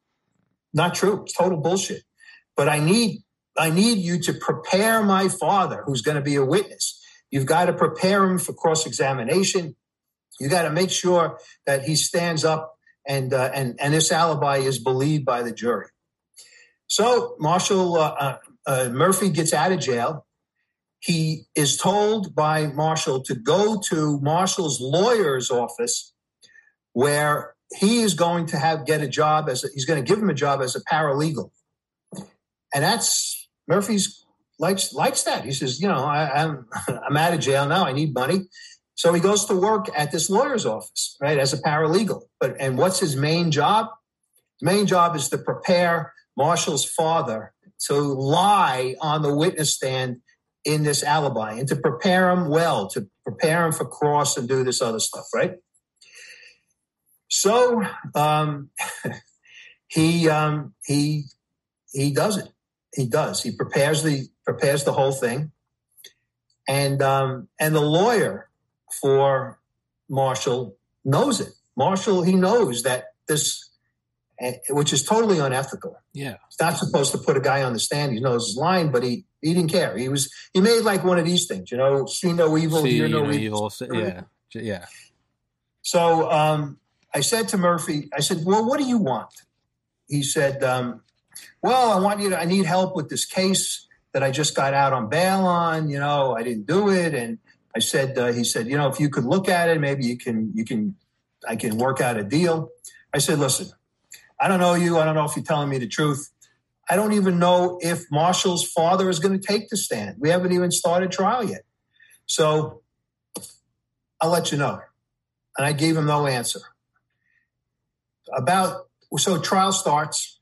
Speaker 2: not true. It's total bullshit. But I need, I need you to prepare my father, who's going to be a witness. You've got to prepare him for cross examination. You got to make sure that he stands up and uh, and and this alibi is believed by the jury. So Marshall uh, uh, uh, Murphy gets out of jail. He is told by Marshall to go to Marshall's lawyer's office, where he is going to have get a job as a, he's going to give him a job as a paralegal, and that's Murphy's likes likes that. He says, you know, I, I'm I'm out of jail now. I need money. So he goes to work at this lawyer's office, right, as a paralegal. But and what's his main job? His main job is to prepare Marshall's father to lie on the witness stand in this alibi and to prepare him well, to prepare him for cross and do this other stuff, right? So um, he um, he he does it. He does. He prepares the prepares the whole thing, and um, and the lawyer for Marshall knows it. Marshall, he knows that this, which is totally unethical.
Speaker 1: Yeah,
Speaker 2: he's not supposed to put a guy on the stand. He knows his line, but he he didn't care. He was he made like one of these things, you know, see no evil,
Speaker 1: see
Speaker 2: hear no,
Speaker 1: no
Speaker 2: evil.
Speaker 1: evil. Yeah, yeah.
Speaker 2: So um, I said to Murphy, I said, "Well, what do you want?" He said, um, "Well, I want you to. I need help with this case." That I just got out on bail on, you know, I didn't do it, and I said, uh, he said, you know, if you could look at it, maybe you can, you can, I can work out a deal. I said, listen, I don't know you. I don't know if you're telling me the truth. I don't even know if Marshall's father is going to take the stand. We haven't even started trial yet. So I'll let you know. and I gave him no answer. About so trial starts.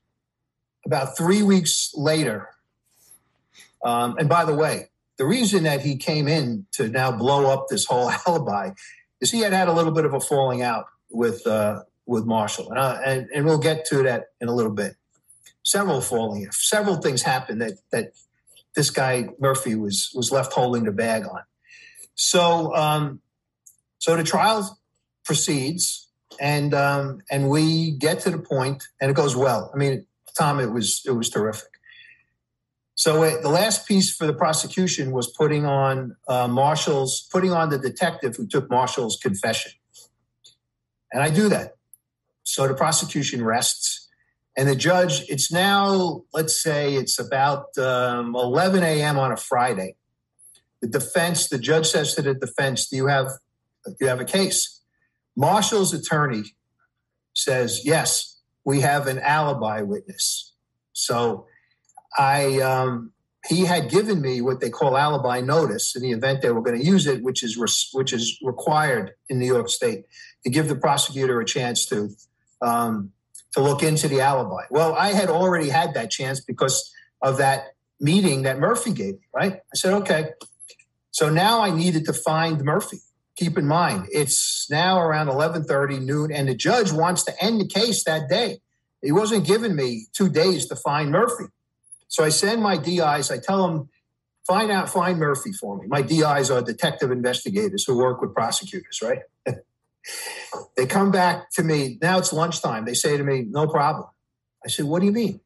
Speaker 2: About three weeks later, um, and by the way, the reason that he came in to now blow up this whole alibi is he had had a little bit of a falling out with uh, with Marshall, and, uh, and and we'll get to that in a little bit. Several falling, several things happened that that this guy Murphy was was left holding the bag on. So um, so the trial proceeds, and um, and we get to the point, and it goes well. I mean, Tom, it was it was terrific. So it, the last piece for the prosecution was putting on uh, Marshall's, putting on the detective who took Marshall's confession, and I do that. So the prosecution rests, and the judge. It's now, let's say, it's about um, 11 a.m. on a Friday. The defense, the judge says to the defense, "Do you have, do you have a case?" Marshall's attorney says, "Yes, we have an alibi witness." So I um, he had given me what they call alibi notice in the event they were going to use it, which is res- which is required in New York State to give the prosecutor a chance to um, to look into the alibi. Well, I had already had that chance because of that meeting that Murphy gave me. Right? I said, okay. So now I needed to find Murphy. Keep in mind, it's now around 11:30 noon, and the judge wants to end the case that day. He wasn't giving me two days to find Murphy. So I send my DIs, I tell them, find out, find Murphy for me. My DIs are detective investigators who work with prosecutors, right? they come back to me. Now it's lunchtime. They say to me, no problem. I said, what do you mean?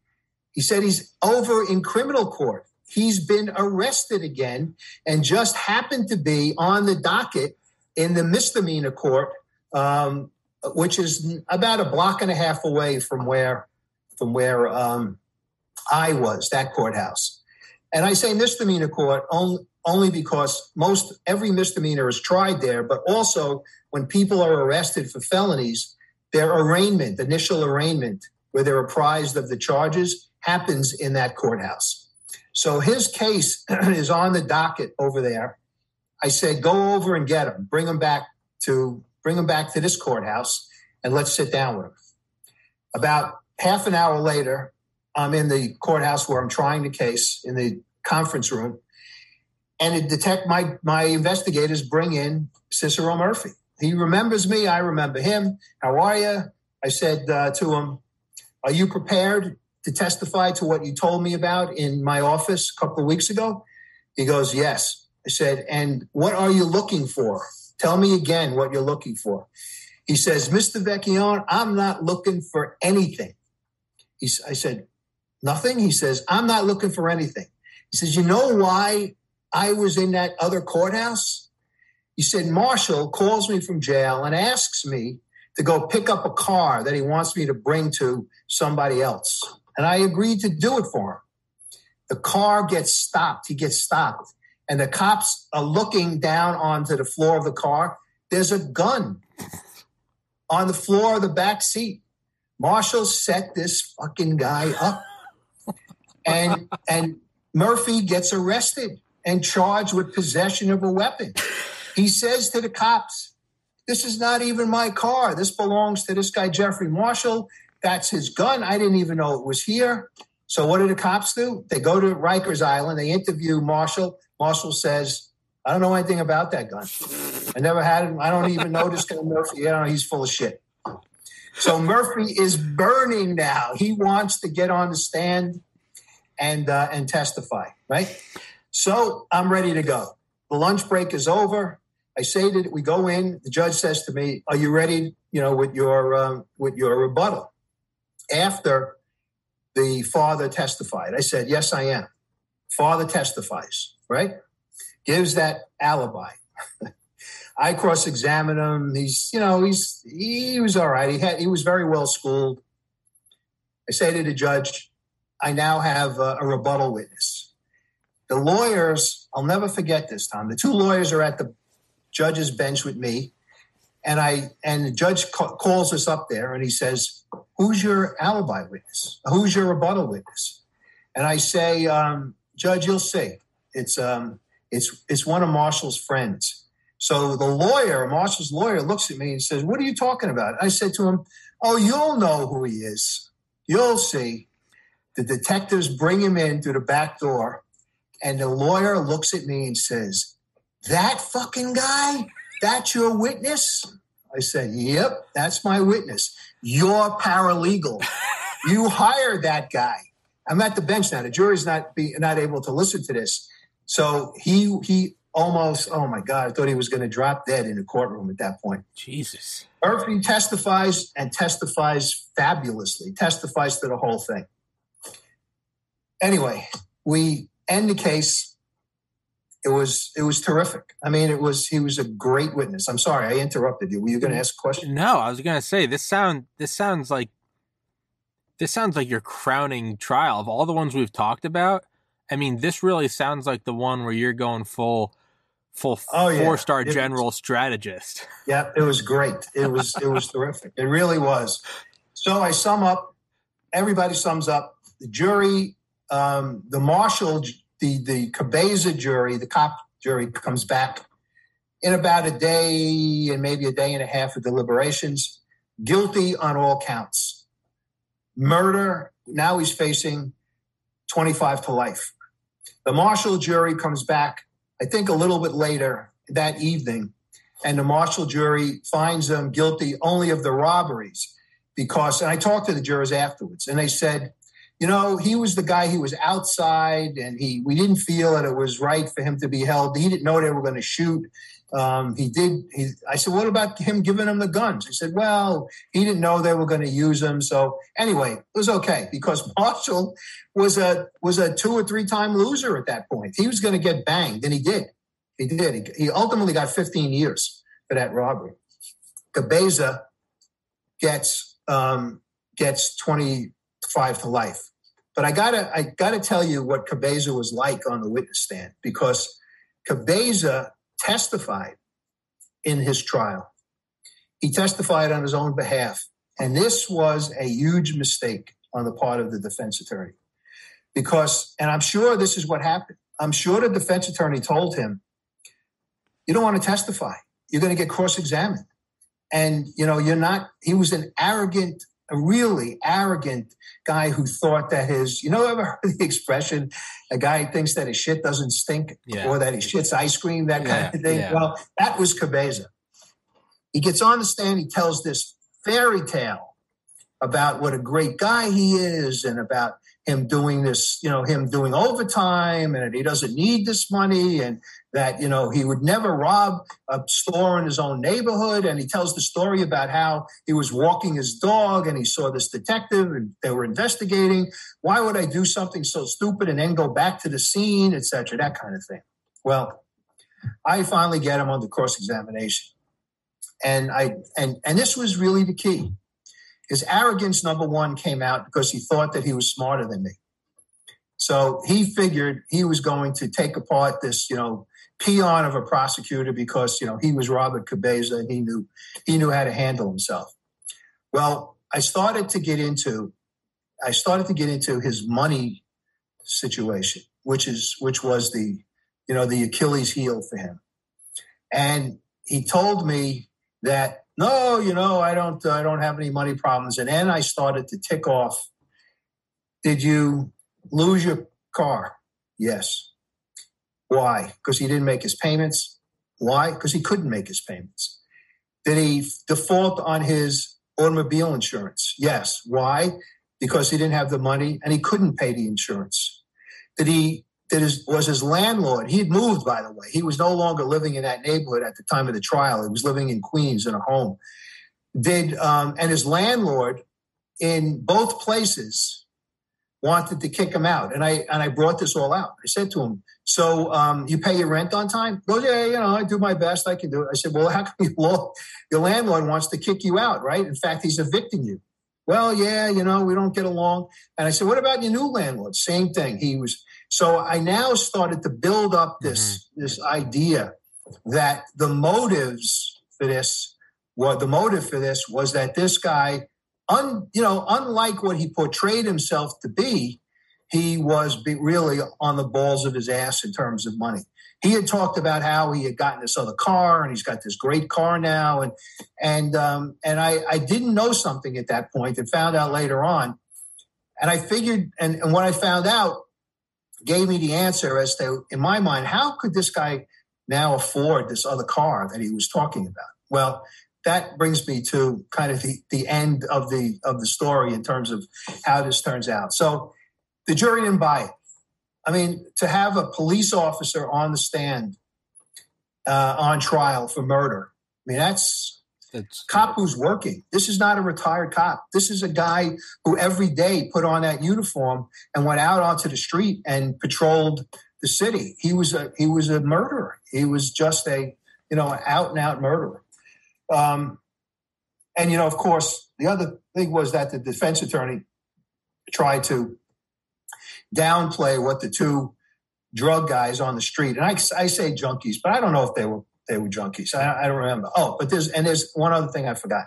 Speaker 2: He said he's over in criminal court. He's been arrested again and just happened to be on the docket in the misdemeanor court, um, which is about a block and a half away from where from where um, I was, that courthouse. And I say misdemeanor court only, only because most every misdemeanor is tried there, but also when people are arrested for felonies, their arraignment, initial arraignment, where they're apprised of the charges, happens in that courthouse. So his case is on the docket over there. I said, go over and get him, bring him back to bring him back to this courthouse, and let's sit down with him. About half an hour later, I'm in the courthouse where I'm trying the case in the conference room, and it detect my my investigators bring in Cicero Murphy. He remembers me. I remember him. How are you? I said uh, to him, "Are you prepared to testify to what you told me about in my office a couple of weeks ago?" He goes, "Yes." I said, "And what are you looking for? Tell me again what you're looking for." He says, "Mr. Vecchione, I'm not looking for anything." He, I said, Nothing? He says, I'm not looking for anything. He says, You know why I was in that other courthouse? He said, Marshall calls me from jail and asks me to go pick up a car that he wants me to bring to somebody else. And I agreed to do it for him. The car gets stopped. He gets stopped. And the cops are looking down onto the floor of the car. There's a gun on the floor of the back seat. Marshall set this fucking guy up and and Murphy gets arrested and charged with possession of a weapon. He says to the cops, "This is not even my car. This belongs to this guy Jeffrey Marshall. That's his gun. I didn't even know it was here." So what do the cops do? They go to Rikers Island. They interview Marshall. Marshall says, "I don't know anything about that gun. I never had it. I don't even know this guy Murphy. You know, he's full of shit." So Murphy is burning now. He wants to get on the stand and uh, and testify. Right. So I'm ready to go. The lunch break is over. I say that we go in. The judge says to me, "Are you ready? You know, with your um, with your rebuttal?" After the father testified, I said, "Yes, I am." Father testifies. Right. Gives that alibi. I cross-examine him. He's, you know, he's he was all right. He had he was very well schooled. I say to the judge, I now have a, a rebuttal witness. The lawyers, I'll never forget this, Tom. The two lawyers are at the judge's bench with me, and I and the judge ca- calls us up there, and he says, "Who's your alibi witness? Who's your rebuttal witness?" And I say, um, "Judge, you'll see. It's um, it's it's one of Marshall's friends." So the lawyer, Marshall's lawyer, looks at me and says, What are you talking about? I said to him, Oh, you'll know who he is. You'll see. The detectives bring him in through the back door, and the lawyer looks at me and says, That fucking guy? That's your witness? I said, Yep, that's my witness. You're paralegal. you hired that guy. I'm at the bench now. The jury's not be, not able to listen to this. So he he almost, oh my God, I thought he was going to drop dead in the courtroom at that point.
Speaker 1: Jesus.
Speaker 2: Murphy testifies and testifies fabulously, testifies to the whole thing. Anyway, we end the case. It was it was terrific. I mean, it was he was a great witness. I'm sorry I interrupted you. Were you going to mm-hmm. ask a question?
Speaker 1: No, I was going to say this sound this sounds like this sounds like your crowning trial of all the ones we've talked about. I mean, this really sounds like the one where you're going full full oh, yeah. four star general was, strategist.
Speaker 2: Yeah, it was great. It was it was terrific. It really was. So I sum up. Everybody sums up. The jury, um, the Marshall, the the Cabeza jury, the cop jury comes back in about a day and maybe a day and a half of deliberations, guilty on all counts. Murder. Now he's facing 25 to life. The Marshall jury comes back I think a little bit later that evening, and the Marshall jury finds them guilty only of the robberies because, and I talked to the jurors afterwards, and they said, you know, he was the guy. He was outside, and he we didn't feel that it was right for him to be held. He didn't know they were going to shoot. Um, he did. He, I said, "What about him giving them the guns?" He said, "Well, he didn't know they were going to use them." So anyway, it was okay because Marshall was a was a two or three time loser at that point. He was going to get banged, and he did. He did. He, he ultimately got 15 years for that robbery. Cabeza gets um, gets 25 to life. But I gotta I gotta tell you what Cabeza was like on the witness stand because Cabeza testified in his trial. He testified on his own behalf. And this was a huge mistake on the part of the defense attorney. Because, and I'm sure this is what happened. I'm sure the defense attorney told him, you don't want to testify. You're going to get cross examined. And, you know, you're not, he was an arrogant a really arrogant guy who thought that his, you know, ever heard the expression, a guy thinks that his shit doesn't stink yeah. or that he shits ice cream, that yeah, kind of thing. Yeah. Well, that was Cabeza. He gets on the stand, he tells this fairy tale about what a great guy he is and about him doing this, you know, him doing overtime and he doesn't need this money and that, you know, he would never rob a store in his own neighborhood. And he tells the story about how he was walking his dog and he saw this detective and they were investigating. Why would I do something so stupid and then go back to the scene, etc., that kind of thing. Well, I finally get him on the cross examination. And I and and this was really the key his arrogance, number one, came out because he thought that he was smarter than me. So he figured he was going to take apart this, you know, peon of a prosecutor because, you know, he was Robert Cabeza he knew he knew how to handle himself. Well, I started to get into I started to get into his money situation, which is which was the, you know, the Achilles heel for him. And he told me that no, you know, I don't, I don't have any money problems. And then I started to tick off. Did you lose your car? Yes. Why? Because he didn't make his payments. Why? Because he couldn't make his payments. Did he default on his automobile insurance? Yes. Why? Because he didn't have the money and he couldn't pay the insurance. Did he that is, was his landlord. He had moved, by the way. He was no longer living in that neighborhood at the time of the trial. He was living in Queens in a home. Did um, and his landlord in both places wanted to kick him out, and I and I brought this all out. I said to him, "So um, you pay your rent on time?" He goes, "Yeah, you know, I do my best. I can do it." I said, "Well, how come your, your landlord wants to kick you out? Right? In fact, he's evicting you." Well, yeah, you know, we don't get along. And I said, "What about your new landlord?" Same thing. He was so I now started to build up this mm-hmm. this idea that the motives for this, well, the motive for this was that this guy, un, you know, unlike what he portrayed himself to be, he was really on the balls of his ass in terms of money. he had talked about how he had gotten this other car and he's got this great car now. And, and, um, and I, I didn't know something at that point and found out later on. And I figured, and, and what I found out gave me the answer as to, in my mind, how could this guy now afford this other car that he was talking about? Well, that brings me to kind of the, the end of the of the story in terms of how this turns out. So the jury didn't buy it. I mean, to have a police officer on the stand uh, on trial for murder, I mean, that's that's cop who's working. This is not a retired cop. This is a guy who every day put on that uniform and went out onto the street and patrolled the city. He was a he was a murderer. He was just a you know out and out murderer. Um, and you know, of course, the other thing was that the defense attorney tried to downplay what the two drug guys on the street, and I, I say junkies, but I don't know if they were they were junkies. I, I don't remember. Oh, but there's and there's one other thing I forgot.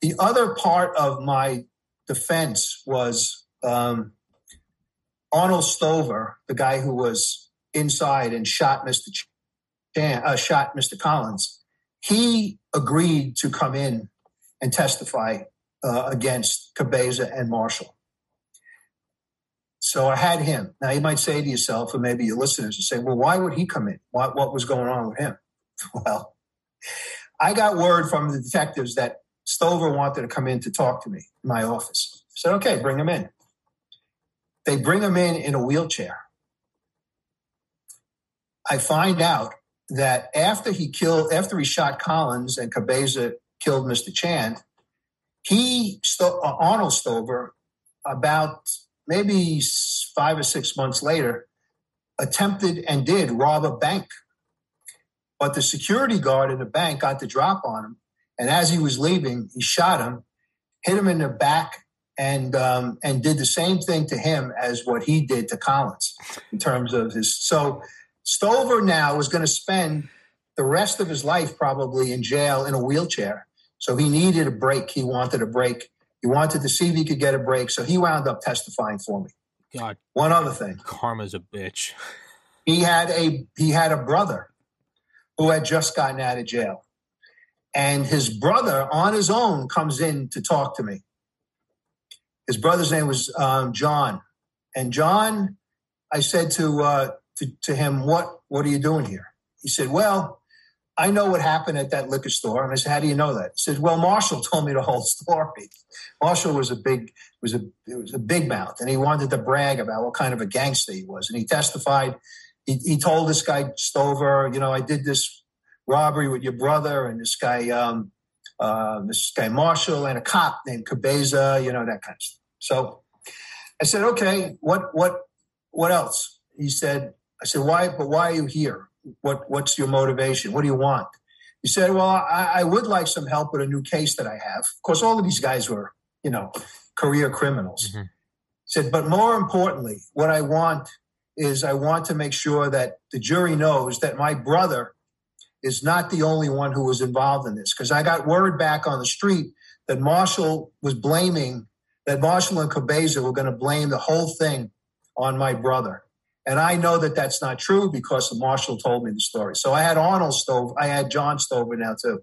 Speaker 2: The other part of my defense was um, Arnold Stover, the guy who was inside and shot Mr. Chan, uh, shot Mr. Collins he agreed to come in and testify uh, against Cabeza and Marshall. So I had him. Now you might say to yourself, or maybe your listeners and say, well, why would he come in? What, what was going on with him? Well, I got word from the detectives that Stover wanted to come in to talk to me in my office. I said, okay, bring him in. They bring him in in a wheelchair. I find out that after he killed, after he shot Collins and Cabeza killed Mr. Chan, he, uh, Arnold Stover, about maybe five or six months later, attempted and did rob a bank. But the security guard in the bank got the drop on him. And as he was leaving, he shot him, hit him in the back, and um, and did the same thing to him as what he did to Collins in terms of his. So Stover now is going to spend the rest of his life probably in jail in a wheelchair. So he needed a break. He wanted a break. He wanted to see if he could get a break. So he wound up testifying for me.
Speaker 1: God.
Speaker 2: One other thing.
Speaker 1: Karma's a bitch.
Speaker 2: He had a he had a brother who had just gotten out of jail. And his brother on his own comes in to talk to me. His brother's name was um, John. And John, I said to uh, to, to him, what, what are you doing here? He said, well, I know what happened at that liquor store. And I said, how do you know that? He said, well, Marshall told me the whole story. Marshall was a big, was a, it was a big mouth and he wanted to brag about what kind of a gangster he was. And he testified, he, he told this guy Stover, you know, I did this robbery with your brother and this guy, um, uh, this guy Marshall and a cop named Cabeza, you know, that kind of stuff. So I said, okay, what, what, what else? He said, I said, why, but why are you here? What, what's your motivation? What do you want? He said, well, I, I would like some help with a new case that I have. Of course, all of these guys were, you know, career criminals. Mm-hmm. said, but more importantly, what I want is I want to make sure that the jury knows that my brother is not the only one who was involved in this. Because I got word back on the street that Marshall was blaming, that Marshall and Cabeza were going to blame the whole thing on my brother. And I know that that's not true because the Marshall told me the story. So I had Arnold Stover, I had John Stover now too.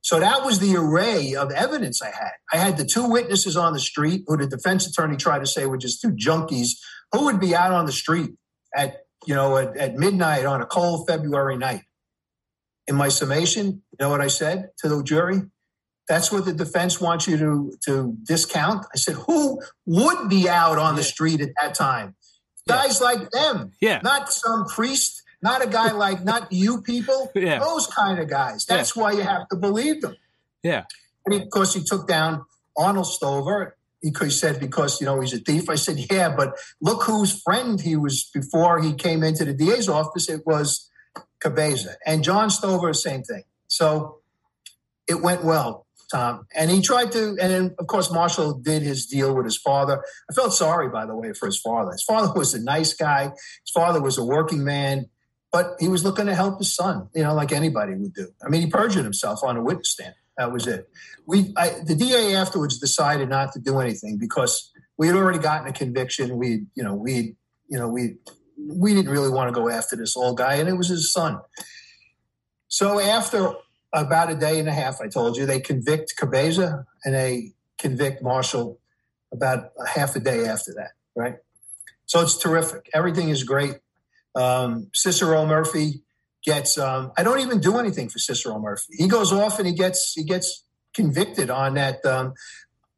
Speaker 2: So that was the array of evidence I had. I had the two witnesses on the street who the defense attorney tried to say were just two junkies who would be out on the street at, you know, at, at midnight on a cold February night. In my summation, you know what I said to the jury? That's what the defense wants you to, to discount. I said, who would be out on the street at that time? Guys yeah. like them.
Speaker 1: Yeah.
Speaker 2: Not some priest, not a guy like, not you people.
Speaker 1: Yeah.
Speaker 2: Those kind of guys. That's yeah. why you have to believe them.
Speaker 1: Yeah.
Speaker 2: And of course, he took down Arnold Stover. He said, because, you know, he's a thief. I said, yeah, but look whose friend he was before he came into the DA's office. It was Cabeza. And John Stover, same thing. So it went well. Tom. And he tried to, and then, of course, Marshall did his deal with his father. I felt sorry, by the way, for his father. His father was a nice guy. His father was a working man, but he was looking to help his son, you know, like anybody would do. I mean, he perjured himself on a witness stand. That was it. We, I, the DA afterwards decided not to do anything because we had already gotten a conviction. We, you know, we, you know, we, we didn't really want to go after this old guy, and it was his son. So after about a day and a half, I told you, they convict Cabeza and they convict Marshall about a half a day after that, right? So it's terrific. Everything is great. Um, Cicero Murphy gets. Um, I don't even do anything for Cicero Murphy. He goes off and he gets he gets convicted on that um,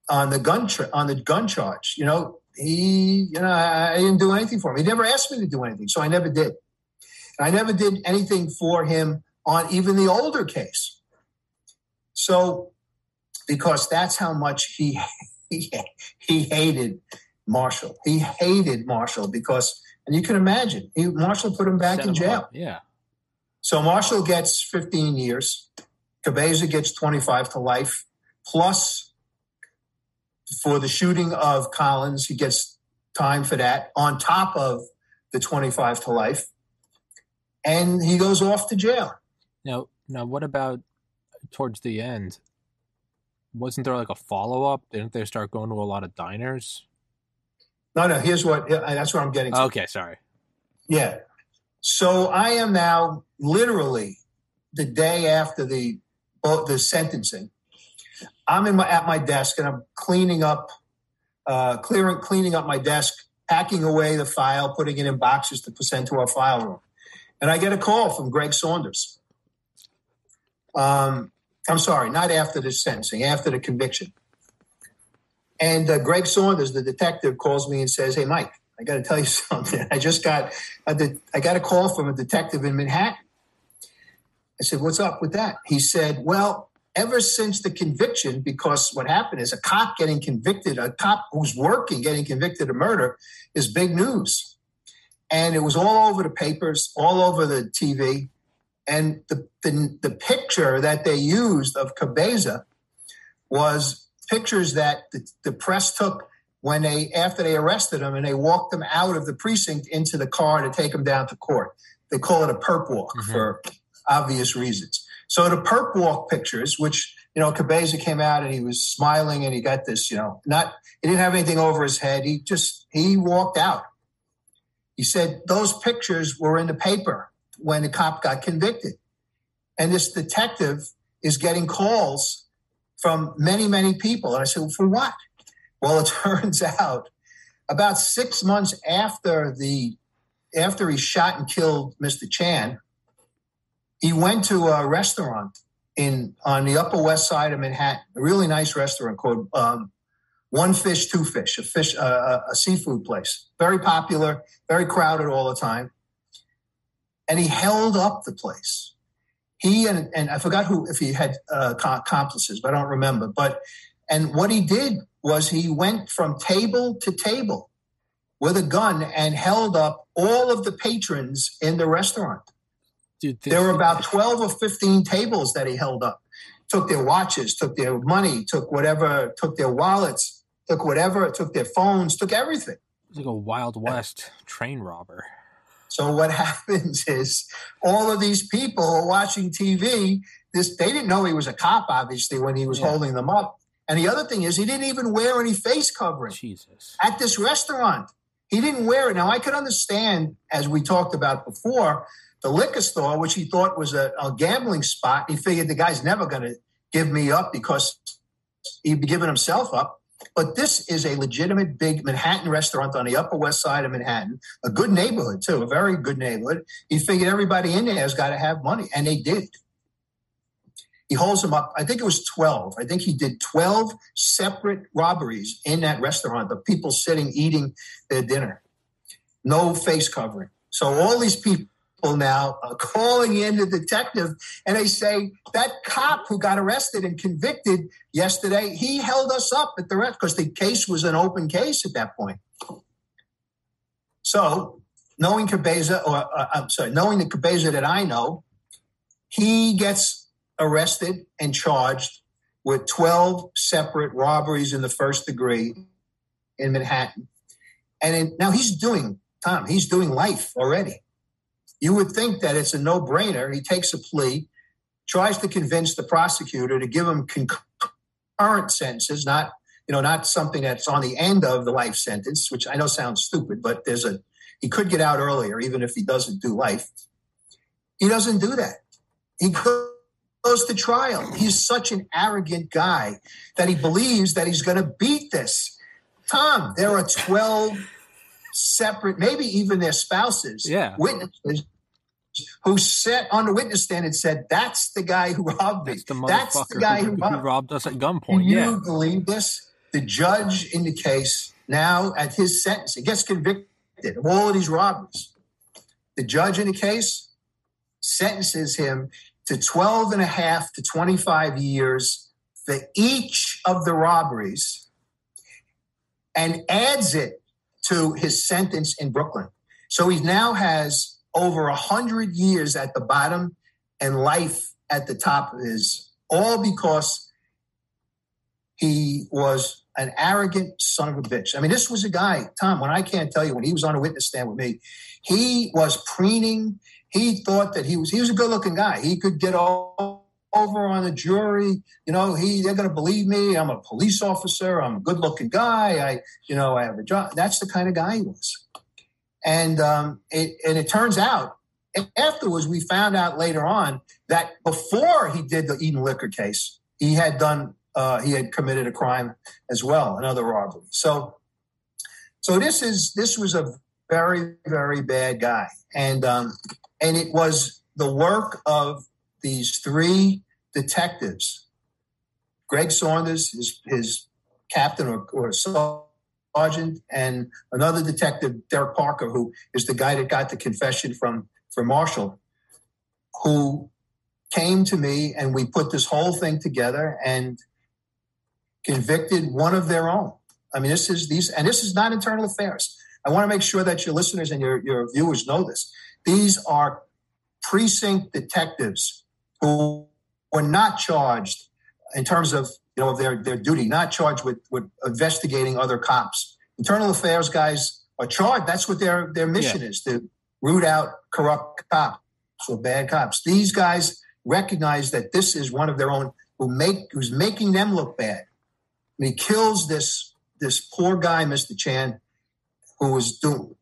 Speaker 2: on the gun tra- on the gun charge. You know, he you know I, I didn't do anything for him. He never asked me to do anything, so I never did. I never did anything for him on even the older case. So, because that's how much he he, he hated Marshall. He hated Marshall because, and you can imagine, he, Marshall put him back
Speaker 1: Set
Speaker 2: in
Speaker 1: him
Speaker 2: jail.
Speaker 1: up. Yeah.
Speaker 2: So Marshall gets 15 years. Cabeza gets 25 to life. Plus, for the shooting of Collins, he gets time for that on top of the 25 to life. And he goes off to jail.
Speaker 1: Now, now, what about towards the end? Wasn't there like a follow up? Didn't they start going to a lot of diners?
Speaker 2: No, no, here's what. That's what I'm getting to.
Speaker 1: Okay, sorry.
Speaker 2: Yeah. So I am now literally the day after the the sentencing. I'm in my at my desk and I'm cleaning up, uh, clearing cleaning up my desk, packing away the file, putting it in boxes to send to our file room. And I get a call from Greg Saunders. Um, I'm sorry, not after the sentencing, after the conviction. And uh, Greg Saunders, the detective, calls me and says, "Hey, Mike, I got to tell you something. I just got a de- I got a call from a detective in Manhattan." I said, "What's up with that?" He said, "Well, ever since the conviction, because what happened is a cop getting convicted, a cop who's working getting convicted of murder, is big news, and it was all over the papers, all over the TV." And the, the, the picture that they used of Cabeza was pictures that the, the press took when they after they arrested him and they walked him out of the precinct into the car to take him down to court. They call it a perp walk
Speaker 1: Mhm.
Speaker 2: for obvious reasons. So the perp walk pictures, which you know, Cabeza came out and he was smiling and he got this, you know, not he didn't have anything over his head. He just he walked out. He said those pictures were in the paper when the cop got convicted. And this detective is getting calls from many, many people. And I said, well, for what? Well, it turns out about six months after the after he shot and killed Mr. Chan, he went to a restaurant in on the Upper West Side of Manhattan, a really nice restaurant called um, One Fish, Two Fish, a fish, uh, a seafood place, very popular, very crowded all the time. And he held up the place. He and and I forgot who if he had uh, accomplices, but I don't remember. But and what he did was he went from table to table with a gun and held up all of the patrons in the restaurant.
Speaker 1: Dude,
Speaker 2: There were about 12 or 15 tables that he held up. Took their watches, took their money, took whatever, took their wallets, took whatever, took their phones, took everything.
Speaker 1: like a Wild West train robber.
Speaker 2: So what happens is all of these people are watching TV. This they didn't know he was a cop, obviously, when he was
Speaker 1: Yeah.
Speaker 2: holding them up. And the other thing is he didn't even wear any face covering.
Speaker 1: Jesus.
Speaker 2: at this restaurant. He didn't wear it. Now, I could understand, as we talked about before, the liquor store, which he thought was a, a gambling spot. He figured the guy's never going to give me up because he'd be giving himself up. But this is a legitimate big Manhattan restaurant on the Upper West Side of Manhattan, a good neighborhood, too, a very good neighborhood. He figured everybody in there has got to have money, and they did. He holds them up. I think it was 12. I think he did 12 separate robberies in that restaurant of people sitting eating their dinner. No face covering. So all these people now are calling in the detective and they say that cop who got arrested and convicted yesterday, he held us up at the rest because the case was an open case at that point. So knowing Cabeza, or uh, I'm sorry, knowing the Cabeza that I know, he gets arrested and charged with 12 separate robberies in the first degree in Manhattan. And in, now he's doing, Tom, he's doing life already. You would think that it's a no brainer. He takes a plea, tries to convince the prosecutor to give him concurrent sentences, not you know, not something that's on the end of the life sentence, which I know sounds stupid, but there's a he could get out earlier, even if he doesn't do life. He doesn't do that. He goes to trial. He's such an arrogant guy that he believes that he's going to beat this. Tom, there are 12 separate, maybe even their spouses,
Speaker 1: yeah.
Speaker 2: witnesses who sat on the witness stand and said, "That's the guy who robbed me.
Speaker 1: That's the,
Speaker 2: That's the guy who,
Speaker 1: who,
Speaker 2: robbed,
Speaker 1: robbed us at
Speaker 2: Can
Speaker 1: gunpoint."
Speaker 2: you believe this? The judge in the case now at his sentence, he gets convicted of all of these robberies. The judge in the case sentences him to 12 and a half to 25 years for each of the robberies and adds it to his sentence in Brooklyn. So he now has over a 100 years at the bottom and life at the top his, all because he was an arrogant son of a bitch. I mean, this was a guy, Tom, when I can't tell you, when he was on a witness stand with me, he was preening. He thought that he was he was a good looking guy. He could get all over on a jury. You know, he they're gonna believe me. I'm a police officer, I'm a good looking guy, I you know, I have a job. That's the kind of guy he was. And um it and it turns out afterwards we found out later on that before he did the Eden liquor case, he had done uh, he had committed a crime as well, another robbery. So, so this is this was a very very bad guy, and um, and it was the work of these three detectives, Greg Saunders, his his captain or, or sergeant, and another detective, Derek Parker, who is the guy that got the confession from from Marshall, who came to me and we put this whole thing together and convicted one of their own. I mean, this is these, and this is not internal affairs. I want to make sure that your listeners and your, your viewers know this. These are precinct detectives who were not charged in terms of you know their their duty, not charged with with investigating other cops. Internal affairs guys are charged. That's what their their mission
Speaker 1: Yeah.
Speaker 2: is to root out corrupt cops or bad cops. These guys recognize that this is one of their own who make who's making them look bad. And he kills this this poor guy, Mr. Chan, who was doing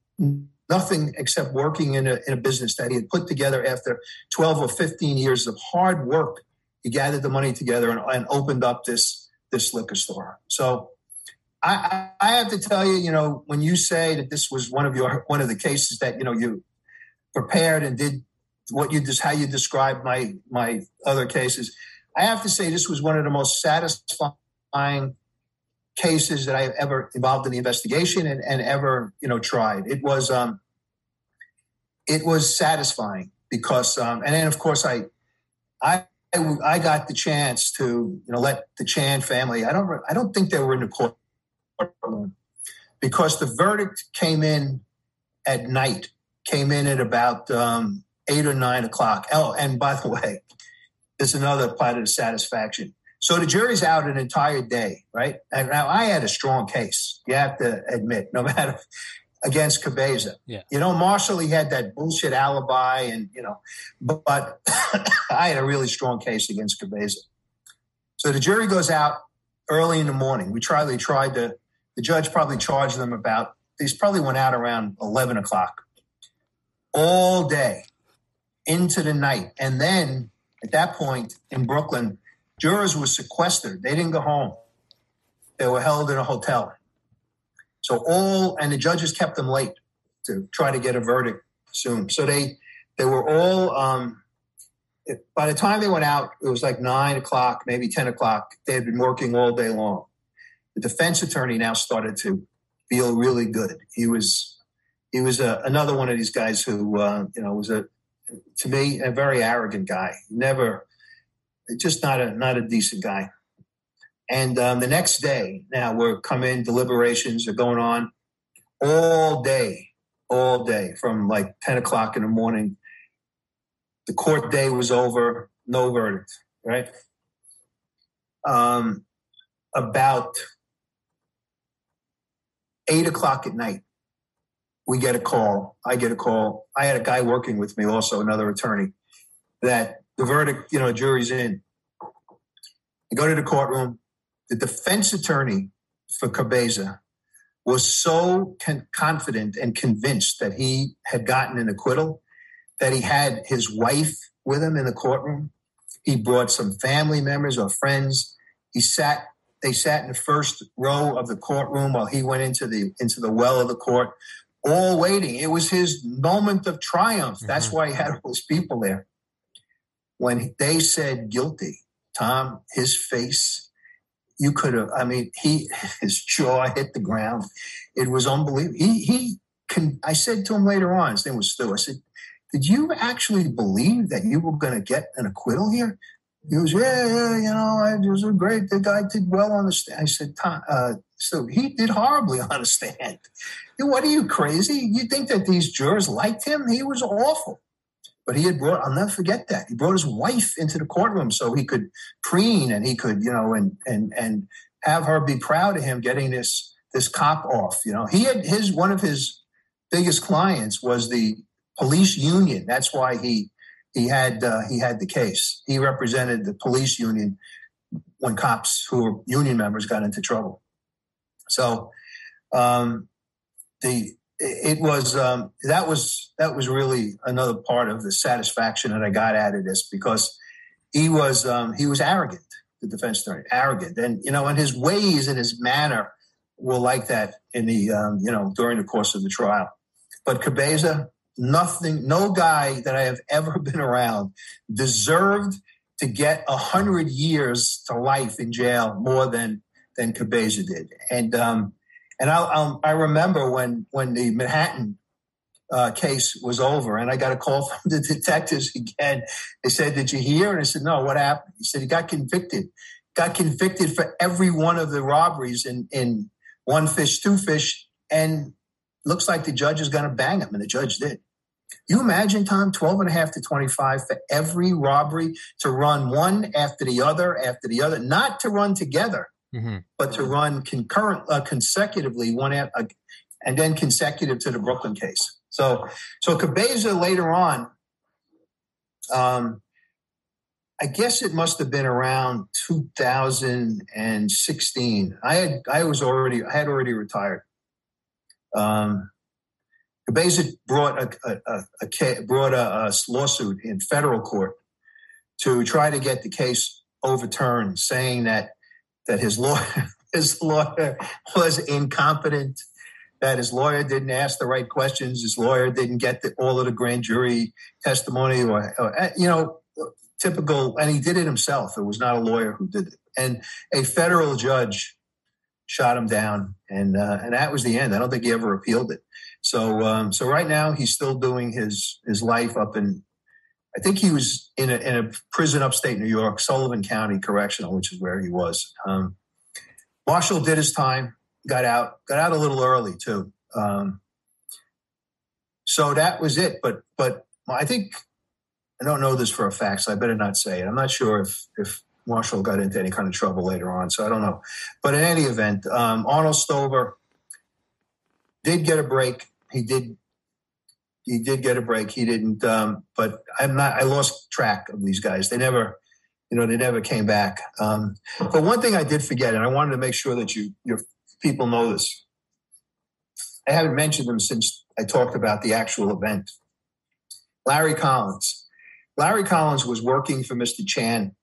Speaker 2: nothing except working in a, in a business that he had put together after 12 or 15 years of hard work. He gathered the money together and, and opened up this this liquor store. So I, I have to tell you, you know, when you say that this was one of your one of the cases that you know you prepared and did what you just how you described my my other cases, I have to say this was one of the most satisfying cases that I have ever involved in the investigation and, and ever you know tried. It was um, it was satisfying because um, and then of course I I I got the chance to you know let the Chan family. I don't I don't think they were in the courtroom because the verdict came in at night. Came in at about um, eight or nine o'clock. Oh, and by the way, there's another part of the satisfaction. So the jury's out an entire day, right? And now I had a strong case. You have to admit, no matter against Cabeza.
Speaker 1: Yeah.
Speaker 2: You know, Marshall, he had that bullshit alibi, and you know, but, but I had a really strong case against Cabeza. So the jury goes out early in the morning. We tried. They tried to. The judge probably charged them about. These probably went out around eleven o'clock, all day, into the night, and then at that point in Brooklyn, jurors were sequestered. They didn't go home. They were held in a hotel. So all and the judges kept them late to try to get a verdict soon. So they they were all. Um, by the time they went out, it was like nine o'clock, maybe ten o'clock. They had been working all day long. The defense attorney now started to feel really good. He was he was a, another one of these guys who uh, you know was a to me a very arrogant guy. Never just not a not a decent guy. And um, the next day, now we're coming deliberations are going on all day, all day from like ten o'clock in the morning. The court day was over, no verdict. Right. Um, about eight o'clock at night, we get a call. I get a call. I had a guy working with me, also another attorney, that the verdict, you know, jury's in. I go to the courtroom. The defense attorney for Cabeza was so con- confident and convinced that he had gotten an acquittal that he had his wife with him in the courtroom. He brought some family members or friends. He sat they sat in the first row of the courtroom while he went into the into the well of the court, all waiting. It was his moment of triumph. Mm-hmm. That's why he had all those people there. When they said guilty, Tom, his face, you could have. I mean, he his jaw hit the ground. It was unbelievable. He he. Can, I said to him later on, his name was Stu. I said, "Did you actually believe that you were going to get an acquittal here?" He goes, yeah, yeah, you know, I was great. The guy did well on the stand. I said, uh, so he did horribly on the stand. What are you crazy? You think that these jurors liked him? He was awful. But he had brought, I'll never forget that. He brought his wife into the courtroom so he could preen and he could, you know, and and and have her be proud of him getting this this cop off. You know, he had his one of his biggest clients was the police union. That's why he he had uh, he had the case. He represented the police union when cops who were union members got into trouble. So um, the it was um, that was that was really another part of the satisfaction that I got out of this because he was um, he was arrogant, the defense attorney, arrogant, and you know, and his ways and his manner were like that in the um, you know during the course of the trial. But Cabeza, nothing, no guy that I have ever been around deserved to get a hundred years to life in jail more than than Cabeza did. And um, and I, um, I remember when when the Manhattan uh, case was over, and I got a call from the detectives again. They said, "Did you hear?" And I said, "No. What happened?" He said, "He got convicted. Got convicted for every one of the robberies in in one fish, two fish, and looks like the judge is going to bang him, and the judge did. You imagine, Tom, 12 and a half to 25 for every robbery to run one after the other after the other, not to run together, mm-hmm. but to run concurrent, uh, consecutively, one at, uh, and then consecutive to the Brooklyn case. So, so Cabeza later on, um, I guess it must have been around 2016. I had I was already I had already retired. Um, Cabeza brought a, a, a, a brought a, lawsuit in federal court to try to get the case overturned, saying that that his lawyer his lawyer was incompetent, that his lawyer didn't ask the right questions, his lawyer didn't get the, all of the grand jury testimony, or, or uh, you know, typical. And he did it himself. It was not a lawyer who did it, and a federal judge shot him down, and uh, and that was the end. I don't think he ever appealed it. So um, so right now he's still doing his his life up in. I think he was in a, in a prison upstate New York, Sullivan County Correctional, which is where he was. Um, Marshall did his time, got out, got out a little early too. Um, so that was it. But but I think I don't know this for a fact, so I better not say it. I'm not sure if if Marshall got into any kind of trouble later on, so I don't know. But in any event, um, Arnold Stover did get a break. He did. He did get a break. He didn't. Um, but I'm not. I lost track of these guys. They never, you know, they never came back. Um, but one thing I did forget, and I wanted to make sure that you, your people know this. I haven't mentioned them since I talked about the actual event. Larry Collins. Larry Collins was working for Mr. Chan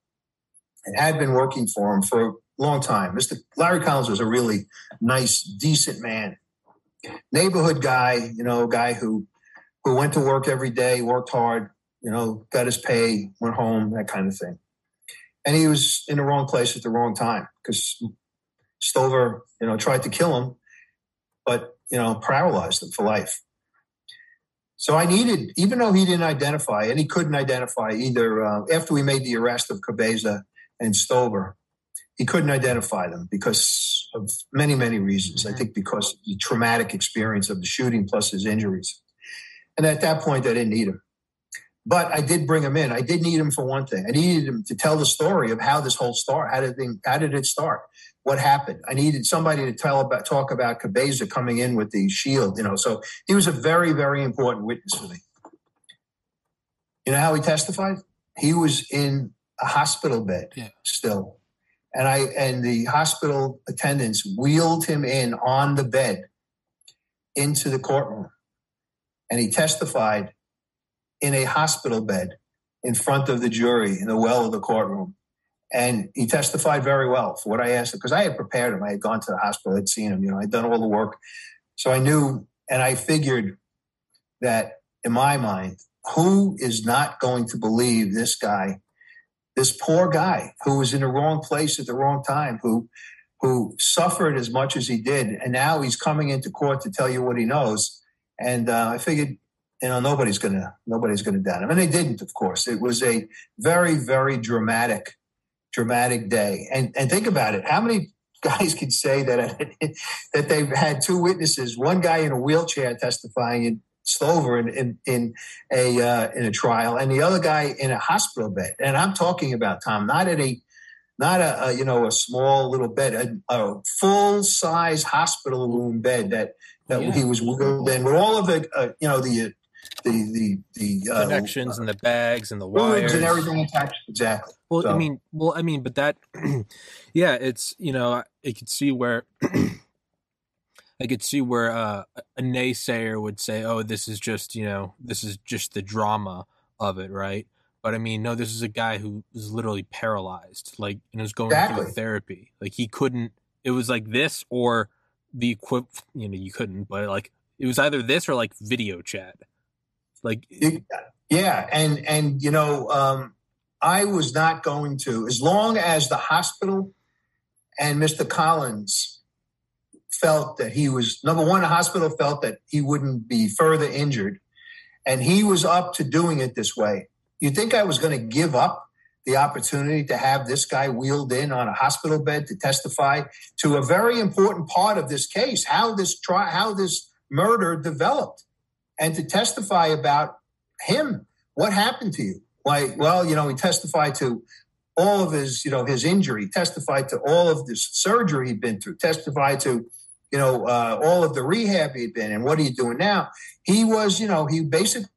Speaker 2: and had been working for him for a long time. Mr. Larry Collins was a really nice, decent man, neighborhood guy, you know, guy who who went to work every day, worked hard, you know, got his pay, went home, that kind of thing. And he was in the wrong place at the wrong time because Stover, you know, tried to kill him, but you know, paralyzed him for life. So I needed, even though he didn't identify, and he couldn't identify either. Uh, after we made the arrest of Cabeza, and Stover. He couldn't identify them because of many, many reasons. I mm-hmm. think because the traumatic experience of the shooting plus his injuries. And at that point, I didn't need him. But I did bring him in. I did need him for one thing. I needed him to tell the story of how this whole start, how did, thing, how did it start? What happened? I needed somebody to tell about, talk about Cabeza coming in with the shield, you know. So he was a very, very important witness for me. You know how he testified? He was in a hospital bed yeah. still. And I and the hospital attendants wheeled him in on the bed into the courtroom and he testified in a hospital bed in front of the jury in the well of the courtroom. And he testified very well for what I asked him because I had prepared him. I had gone to the hospital, I'd seen him, you know, I'd done all the work. So I knew and I figured that in my mind, who is not going to believe this guy, this poor guy who was in the wrong place at the wrong time, who who suffered as much as he did, and now he's coming into court to tell you what he knows. And uh, I figured, you know, nobody's gonna nobody's gonna doubt him, and they didn't. Of course, it was a very very dramatic dramatic day. And and think about it, how many guys could say that that they've had two witnesses, one guy in a wheelchair testifying in Slover in in, in a uh, in a trial, and the other guy in a hospital bed. And I'm talking about Tom, not at a not a, a you know a small little bed, a, a full size hospital room bed that that yeah. he was wheeled in with all of the uh, you know the the the the
Speaker 1: uh, connections and the bags and the wires
Speaker 2: and everything attached. Exactly.
Speaker 1: Well, so. I mean, well, I mean, but that, yeah, it's you know, I could see where. I could see where uh, a naysayer would say, "Oh, this is just you know, this is just the drama of it, right?" But I mean, no, this is a guy who was literally paralyzed, like, and was going exactly. through therapy. Like, he couldn't. It was like this or the equip. You know, you couldn't, but like, it was either this or like video chat. Like,
Speaker 2: yeah, and and you know, um, I was not going to as long as the hospital and Mr. Collins felt that he was number one, the hospital felt that he wouldn't be further injured, and he was up to doing it this way. You think I was going to give up the opportunity to have this guy wheeled in on a hospital bed to testify to a very important part of this case, how this try, how this murder developed, and to testify about him. What happened to you? Why? Well, you know, he testified to all of his, you know, his injury, testified to all of this surgery he'd been through, testified to you know, uh, all of the rehab he'd been and what are you doing now? He was, you know, he basically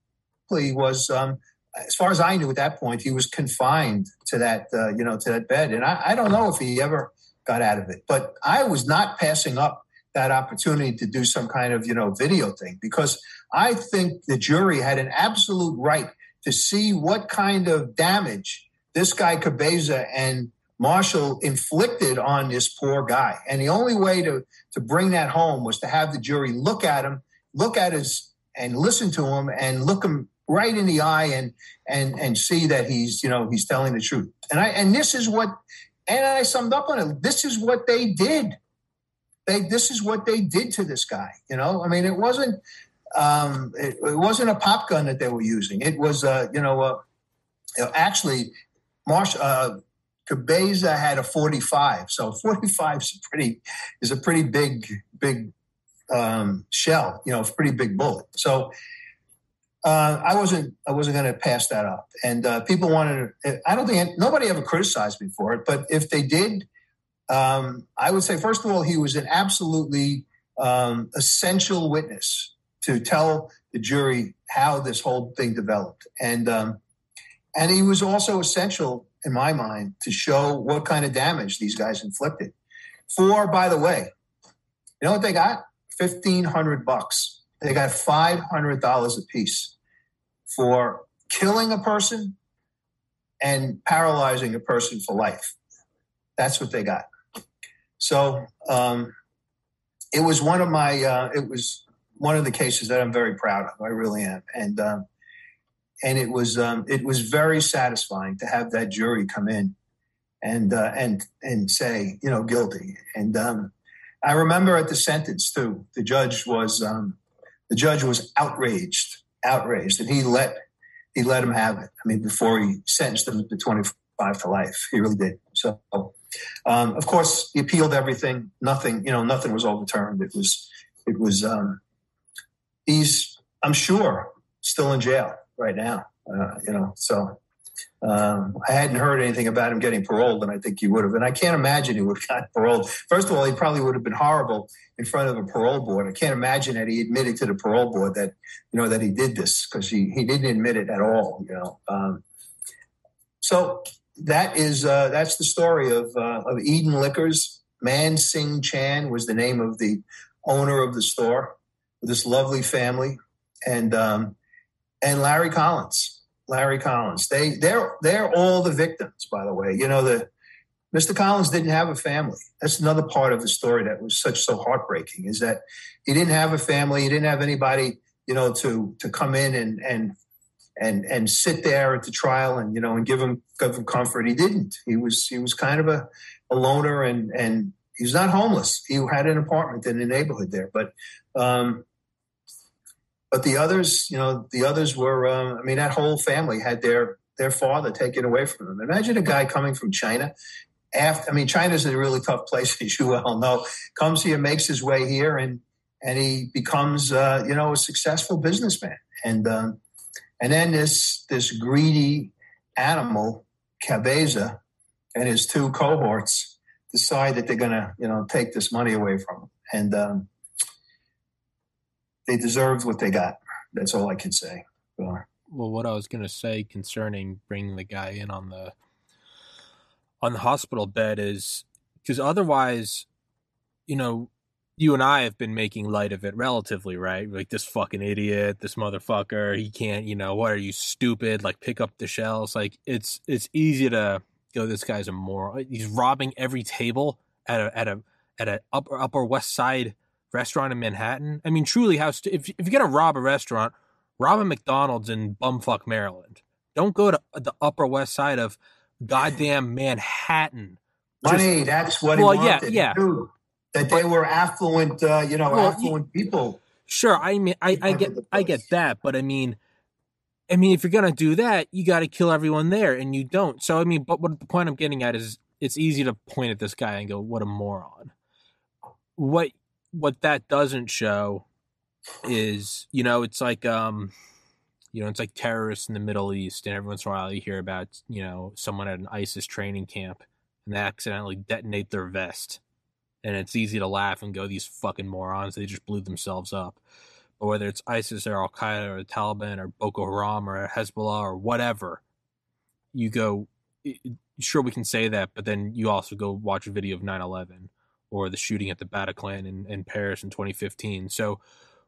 Speaker 2: was, um, as far as I knew at that point, he was confined to that, uh, you know, to that bed. And I, I don't know if he ever got out of it, but I was not passing up that opportunity to do some kind of, you know, video thing because I think the jury had an absolute right to see what kind of damage this guy Cabeza and Marshall inflicted on this poor guy. And the only way to, to bring that home was to have the jury look at him, look at his, and listen to him and look him right in the eye and, and, and see that he's, you know, he's telling the truth. And I, and this is what, and I summed up on it. This is what they did. They, this is what they did to this guy. You know, I mean, it wasn't, um, it, it wasn't a pop gun that they were using. It was, uh, you know, uh, know actually, Marsh, uh, Cabeza had a 45. So 45 is a pretty is a pretty big big um, shell. You know, pretty big bullet. So uh, I wasn't I wasn't going to pass that up. And uh, people wanted. To, I don't think nobody ever criticized me for it. But if they did, um, I would say first of all he was an absolutely um, essential witness to tell the jury how this whole thing developed. And um, and he was also essential in my mind, to show what kind of damage these guys inflicted. For, by the way, you know what they got? Fifteen hundred bucks. They got five hundred dollars a piece for killing a person and paralyzing a person for life. That's what they got. So um, it was one of my. Uh, it was one of the cases that I'm very proud of. I really am, and um, and it was um, it was very satisfying to have that jury come in and uh, and and say you know guilty. And um, I remember at the sentence too, the judge was um, the judge was outraged, outraged, and he let he let him have it. I mean, before he sentenced him to twenty five to life, he really did. So, um, of course, he appealed everything. Nothing, you know, nothing was overturned. It was it was um, he's I'm sure still in jail right now. Uh, you know, so um, I hadn't heard anything about him getting paroled, and I think he would have. And I can't imagine he would have gotten paroled. First of all, he probably would have been horrible in front of a parole board. I can't imagine that he admitted to the parole board that you know that he did this because he he didn't admit it at all. You know, um, so that is uh, that's the story of uh, of Eden Liquors. Man Sing Chan was the name of the owner of the store this lovely family, and um, and Larry Collins. Larry Collins. They they're they're all the victims, by the way. You know the Mr. Collins didn't have a family. That's another part of the story that was such so heartbreaking is that he didn't have a family. He didn't have anybody, you know, to to come in and and and and sit there at the trial and you know and give him give him comfort. He didn't. He was he was kind of a, a loner and and he was not homeless. He had an apartment in the neighborhood there, but um, but the others, you know, the others were. Um, I mean, that whole family had their their father taken away from them. Imagine a guy coming from China. After, I mean, China's a really tough place, as you well know. Comes here, makes his way here, and and he becomes, uh, you know, a successful businessman. And um, and then this this greedy animal, Cabeza, and his two cohorts decide that they're going to, you know, take this money away from him. And um, they deserved what they got. That's all I can say.
Speaker 1: Well, what I was going to say concerning bringing the guy in on the on the hospital bed is because otherwise, you know, you and I have been making light of it relatively, right? Like this fucking idiot, this motherfucker, he can't, you know, what are you stupid? Like pick up the shells. Like it's it's easy to go, this guy's a moron. He's robbing every table at a at a at a upper upper west side restaurant in Manhattan. I mean, truly, how st- if if you're gonna rob a restaurant, rob a McDonald's in bumfuck Maryland. Don't go to the upper west side of goddamn Manhattan.
Speaker 2: Money, that's what well, yeah, yeah. That they were affluent, uh, you know, well, affluent people.
Speaker 1: Sure, I mean, I, I get, I get that, but I mean, I mean, if you're gonna do that, you got to kill everyone there, and you don't. So, I mean, but what the point I'm getting at is, it's easy to point at this guy and go, "What a moron." What what that doesn't show is, you know, it's like, um, you know, it's like terrorists in the Middle East, and every once in a while you hear about, you know, someone at an ISIS training camp and they accidentally detonate their vest and it's easy to laugh and go, "These fucking morons! They just blew themselves up." But whether it's ISIS or Al Qaeda or the Taliban or Boko Haram or Hezbollah or whatever, you go, sure we can say that, but then you also go watch a video of 9/11 or the shooting at the Bataclan in, in Paris in 2015. So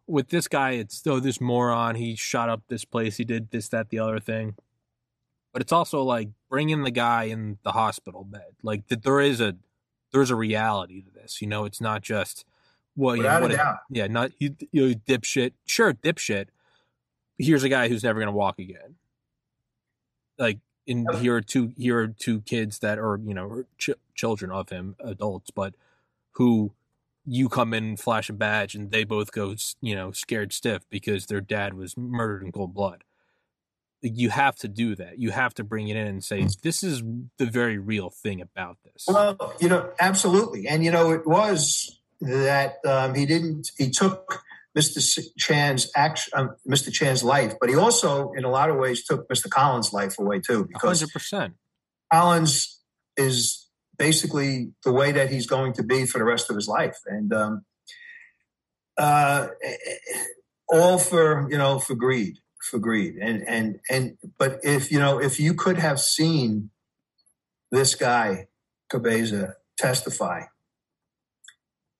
Speaker 1: with this guy, it's though this moron. He shot up this place. He did this, that, the other thing. But it's also like bringing the guy in the hospital bed. Like that, there is a there's a reality to this. You know, it's not just well, you know, what yeah, not you, you dipshit. Sure, dipshit. Here's a guy who's never gonna walk again. Like, in here are two here are two kids that are you know ch- children of him, adults, but who you come in flash a badge and they both go you know scared stiff because their dad was murdered in cold blood you have to do that. You have to bring it in and say, this is the very real thing about this.
Speaker 2: Well, you know, absolutely. And, you know, it was that um, he didn't, he took Mr. Chan's action, um, Mr. Chan's life, but he also, in a lot of ways, took Mr. Collins' life away too.
Speaker 1: Because 100%.
Speaker 2: Collins is basically the way that he's going to be for the rest of his life. And, um, uh, all for, you know, for greed for greed. And and and but if you know if you could have seen this guy Cabeza testify,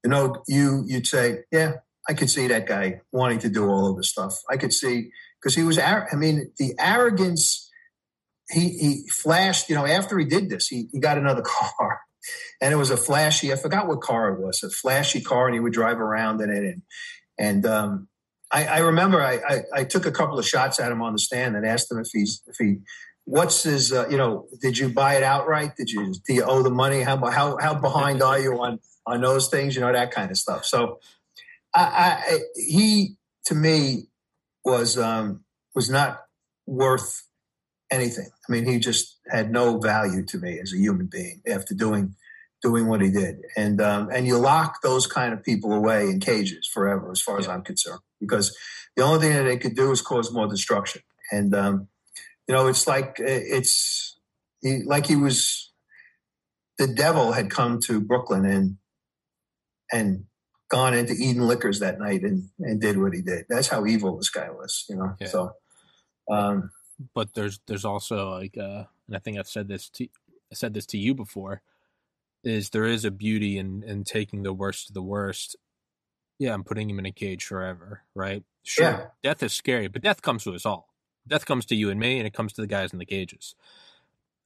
Speaker 2: you know you you'd say, yeah, I could see that guy wanting to do all of this stuff. I could see because he was. I mean, the arrogance. He he flashed. You know, after he did this, he he got another car. And it was a flashy, I forgot what car it was, a flashy car, and he would drive around in it. And, and um, I, I remember I, I, I, took a couple of shots at him on the stand and asked him if he's if he what's his uh, you know did you buy it outright did you do you owe the money how how how behind are you on on those things you know that kind of stuff so I, I he to me was um, was not worth anything I mean he just had no value to me as a human being after doing doing what he did and um, and you lock those kind of people away in cages forever as far as I'm concerned because the only thing that they could do is cause more destruction. And um, you know, it's like it's he, like he was the devil had come to Brooklyn and and gone into Eden Liquors that night and and did what he did. That's how evil this guy was, you know. Yeah. So, um,
Speaker 1: but there's there's also like, uh, and I think I've said this to I said this to you before, is there is a beauty in in taking the worst of the worst Yeah, I'm putting him in a cage forever, right? Sure,
Speaker 2: Yeah.
Speaker 1: death is scary, but death comes to us all. Death comes to you and me, and it comes to the guys in the cages.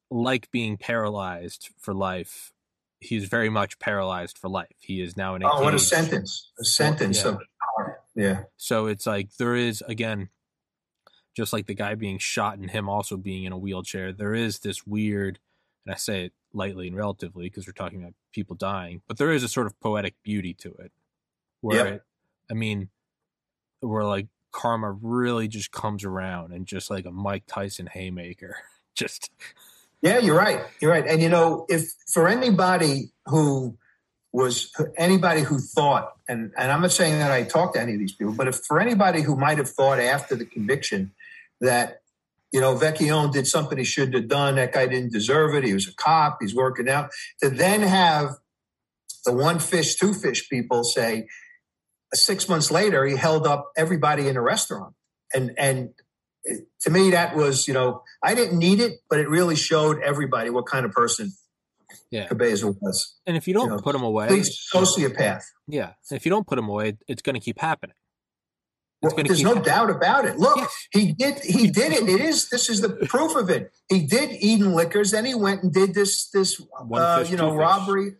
Speaker 1: Like being paralyzed for life, he's very much paralyzed for life. He is now in a
Speaker 2: Oh, what a sentence! A sentence
Speaker 1: yeah.
Speaker 2: of yeah,
Speaker 1: So it's like there is again, just like the guy being shot and him also being in a wheelchair. There is this weird, and I say it lightly and relatively because we're talking about people dying, but there is a sort of poetic beauty to it. Where
Speaker 2: Yep.
Speaker 1: it, I mean, where like karma really just comes around and just like a Mike Tyson haymaker, just
Speaker 2: yeah. You're right. You're right. And you know, if for anybody who was anybody who thought, and and I'm not saying that I talked to any of these people, but if for anybody who might have thought after the conviction that you know Vecchione did something he shouldn't have done, that guy didn't deserve it, he was a cop, he's working out, to then have the one fish, two fish people say six months later he held up everybody in a restaurant, and and to me that was you know I didn't need it, but it really showed everybody what kind of person
Speaker 1: yeah.
Speaker 2: Cabeza was.
Speaker 1: And if you don't
Speaker 2: You know,
Speaker 1: put him away,
Speaker 2: sociopath.
Speaker 1: yeah, if you don't put him away, it's going to keep happening.
Speaker 2: Well, there's no
Speaker 1: happening.
Speaker 2: doubt about it. Look,
Speaker 1: Yes.
Speaker 2: he did. He did it. It is. This is the proof of it. He did Eden Liquors. Then he went and did this. This uh,
Speaker 1: fish,
Speaker 2: you know
Speaker 1: fish.
Speaker 2: robbery.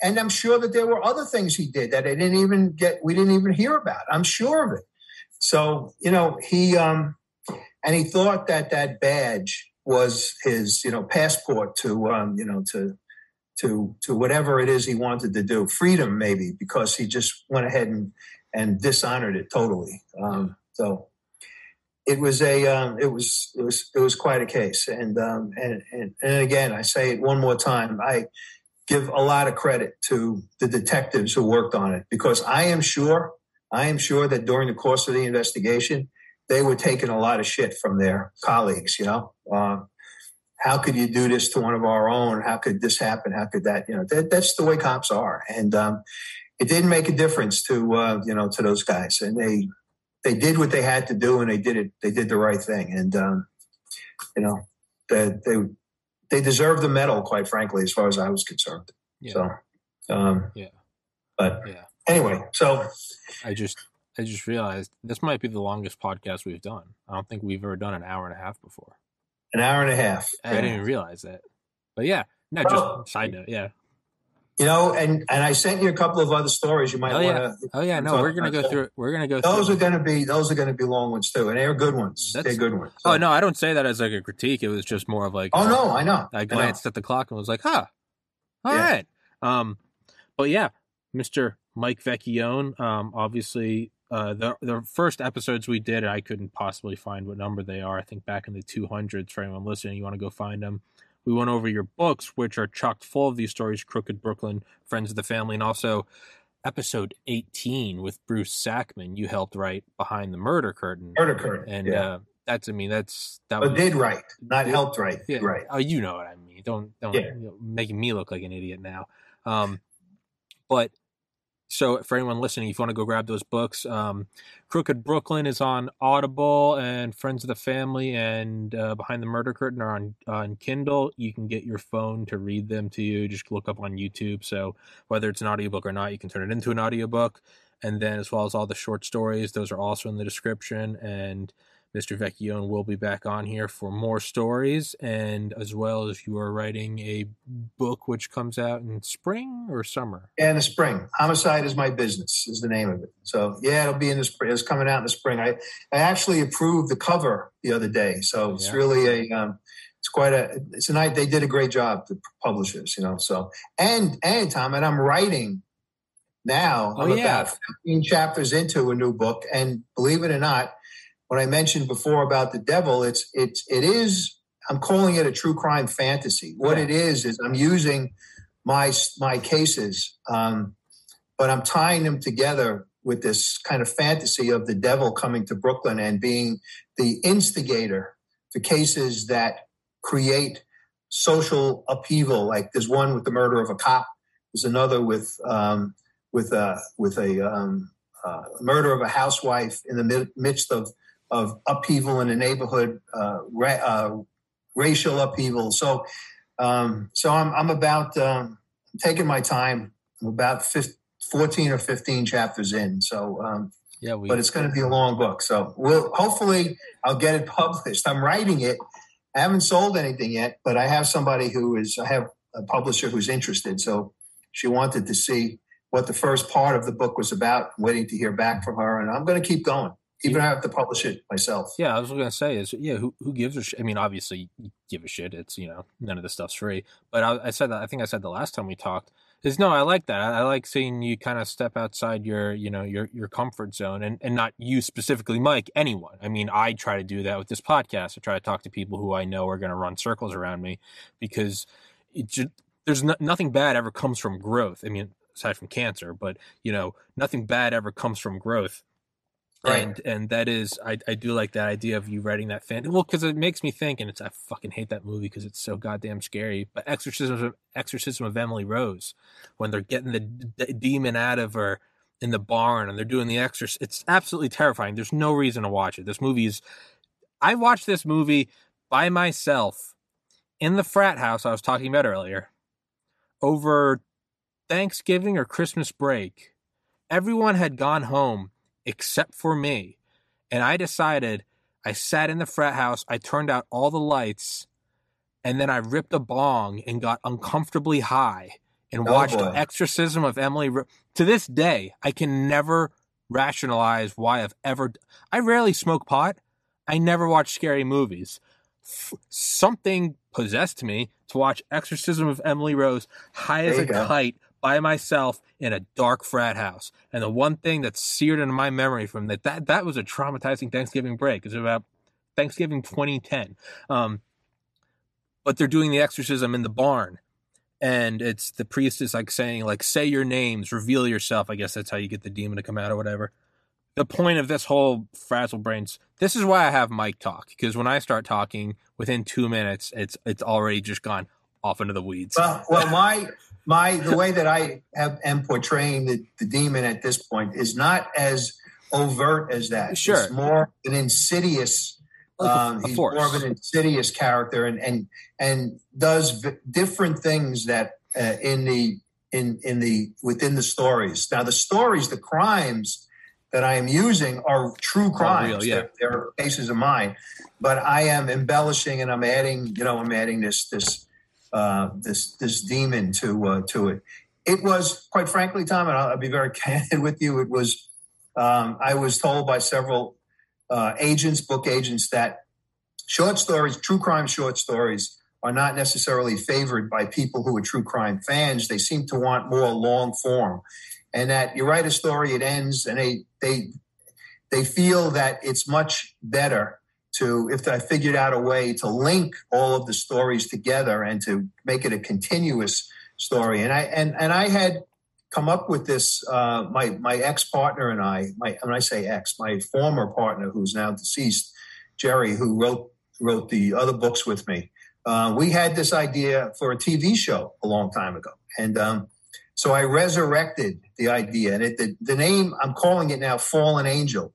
Speaker 2: And I'm sure that there were other things he did that I didn't even get. We didn't even hear about. I'm sure of it. So you know he um, and he thought that that badge was his you know passport to um, you know to to to whatever it is he wanted to do, freedom maybe, because he just went ahead and and dishonored it totally. Um, so it was a um, it was it was it was quite a case, and um, and, and and again, I say it one more time, I give a lot of credit to the detectives who worked on it because I am sure I am sure that during the course of the investigation, they were taking a lot of shit from their colleagues. You know. Uh, how could you do this to one of our own? How could this happen? How could that? You know, that, that's the way cops are, and um, it didn't make a difference to uh, you know to those guys, and they they did what they had to do, and they did it. They did the right thing, and um, you know, they they they deserve the medal, quite frankly, as far as I was concerned.
Speaker 1: Yeah.
Speaker 2: So, um,
Speaker 1: Yeah.
Speaker 2: But
Speaker 1: Yeah.
Speaker 2: anyway, so
Speaker 1: I just I just realized this might be the longest podcast we've done. I don't think we've ever done an hour and a half before.
Speaker 2: an hour and a half.
Speaker 1: I didn't even realize that. But yeah, no,
Speaker 2: Well-
Speaker 1: just side note. Yeah.
Speaker 2: You know, and and I sent you a couple of other stories you might
Speaker 1: Oh,
Speaker 2: want to.
Speaker 1: Oh yeah, no, we're gonna go
Speaker 2: about
Speaker 1: through. We're gonna go
Speaker 2: Those
Speaker 1: through.
Speaker 2: are to be those are going to be long ones too, and they're good ones.
Speaker 1: That's-
Speaker 2: they're good ones.
Speaker 1: oh no, I don't say that as like a critique. It was just more of like.
Speaker 2: Oh
Speaker 1: uh,
Speaker 2: no, I know.
Speaker 1: I
Speaker 2: I know.
Speaker 1: glanced at the clock and was like, "Huh, all right."
Speaker 2: Yeah.
Speaker 1: Um, but yeah, Mr. Mike Vecchione. Um, obviously, uh, the the first episodes we did, I couldn't possibly find what number they are. I think back in the two hundreds. For anyone listening, you want to go find them. We went over your books, which are chocked full of these stories: Crooked Brooklyn, Friends of the Family, and also episode eighteen with Bruce Sackman. You helped write Behind the Murder Curtain,
Speaker 2: Murder curtain.
Speaker 1: and
Speaker 2: yeah.
Speaker 1: uh, that's I mean that's that
Speaker 2: but
Speaker 1: was
Speaker 2: did right, not helped right.
Speaker 1: yeah.
Speaker 2: Right.
Speaker 1: Oh, you know what I mean. Don't don't
Speaker 2: Yeah.
Speaker 1: you know, making me look like an idiot now. Um, but so for anyone listening, if you want to go grab those books, um, Crooked Brooklyn is on Audible, and Friends of the Family and uh, Behind the Murder Curtain are on on Kindle. You can get your phone to read them to you. Just look up on YouTube. So whether it's an audiobook or not, you can turn it into an audiobook. And then, as well as all the short stories, those are also in the description. And Mr. Vecchione will be back on here for more stories, and as well as you are writing a book which comes out in spring or summer.
Speaker 2: Yeah, in the spring. Homicide is my business is the name of it. So yeah, it'll be in the spring. It's coming out in the spring. I I actually approved the cover the other day, so it's
Speaker 1: Yeah.
Speaker 2: really a um, it's quite a it's a night. They did a great job, the publishers, you know. So and and Tom and I'm writing now.
Speaker 1: Oh,
Speaker 2: I'm
Speaker 1: yeah.
Speaker 2: about 15 chapters into a new book, and believe it or not, what I mentioned before about the devil, it's it's it is. I'm calling it a true crime fantasy. What it is is I'm using my my cases, um, but I'm tying them together with this kind of fantasy of the devil coming to Brooklyn and being the instigator for cases that create social upheaval. Like there's one with the murder of a cop. There's another with um, with a with a um, uh, murder of a housewife in the midst of of upheaval in the neighborhood, uh, ra- uh, racial upheaval. So, um, so I'm I'm about um, taking my time. I'm about 50, 14 or 15 chapters in. So, um,
Speaker 1: Yeah, we.
Speaker 2: but it's going to be a long book. So we'll hopefully I'll get it published. I'm writing it. I haven't sold anything yet, but I have somebody who is I have a publisher who's interested. So she wanted to see what the first part of the book was about. I'm waiting to hear back from her, and I'm going to keep going, even have to publish it myself.
Speaker 1: Yeah, I was gonna say is yeah, who who gives a shit? I mean, obviously, you give a shit. It's you know none of this stuff's free. But I, I said that I think I said the last time we talked is no, I like that. I, I like seeing you kind of step outside your you know your your comfort zone and and not you specifically, Mike. Anyone. I mean, I try to do that with this podcast. I try to talk to people who I know are going to run circles around me because it just there's no, nothing bad ever comes from growth. I mean, aside from cancer, but you know, nothing bad ever comes from growth.
Speaker 2: Right.
Speaker 1: And and that is, I, I do like that idea of you writing that fan. Well, because it makes me think, and it's I fucking hate that movie because it's so goddamn scary. But Exorcism, of, Exorcism of Emily Rose, when they're getting the d- demon out of her in the barn and they're doing the exorcism, it's absolutely terrifying. There's no reason to watch it. This movie is. I watched this movie by myself in the frat house I was talking about earlier over Thanksgiving or Christmas break. Everyone had gone home except for me. And I decided I sat in the frat house, I turned out all the lights, and then I ripped a bong and got uncomfortably high and
Speaker 2: Oh,
Speaker 1: watched
Speaker 2: boy.
Speaker 1: Exorcism of Emily. To this day, I can never rationalize why I've ever. I rarely smoke pot. I never watch scary movies. F- something possessed me to watch Exorcism of Emily Rose high as a
Speaker 2: go.
Speaker 1: kite by myself in a dark frat house. And the one thing that's seared into my memory from that that that was a traumatizing Thanksgiving break. It's about Thanksgiving 2010. Um, but they're doing the exorcism in the barn. And it's the priest is like saying, like, say your names, reveal yourself. I guess that's how you get the demon to come out or whatever. The point of this whole frazzle brains, this is why I have Mike talk, because when I start talking, within two minutes, it's it's already just gone off into the weeds.
Speaker 2: Well, well, my my the way that I have, am portraying the, the demon at this point is not as overt as that.
Speaker 1: Sure.
Speaker 2: it's more an insidious.
Speaker 1: Like a-
Speaker 2: um, he's
Speaker 1: force.
Speaker 2: more of an insidious character, and and and does v- different things that uh, in the in in the within the stories. Now, the stories, the crimes that I am using are true crimes.
Speaker 1: real, yeah.
Speaker 2: They're, they're cases of mine, but I am embellishing and I'm adding. You know, I'm adding this this uh, this this demon to uh, to it. It was quite frankly, Tom, and I'll, I'll be very candid with you. It was um, I was told by several uh, agents, book agents, that short stories, true crime short stories, are not necessarily favored by people who are true crime fans. They seem to want more long form, and that you write a story, it ends, and they they they feel that it's much better to if I figured out a way to link all of the stories together and to make it a continuous story. And I and and I had come up with this. Uh, my my ex partner and I, my when I say ex, my former partner who's now deceased, Jerry, who wrote wrote the other books with me. Uh, we had this idea for a TV show a long time ago, and um, so I resurrected the idea. And it, the, the name I'm calling it now, Fallen Angel,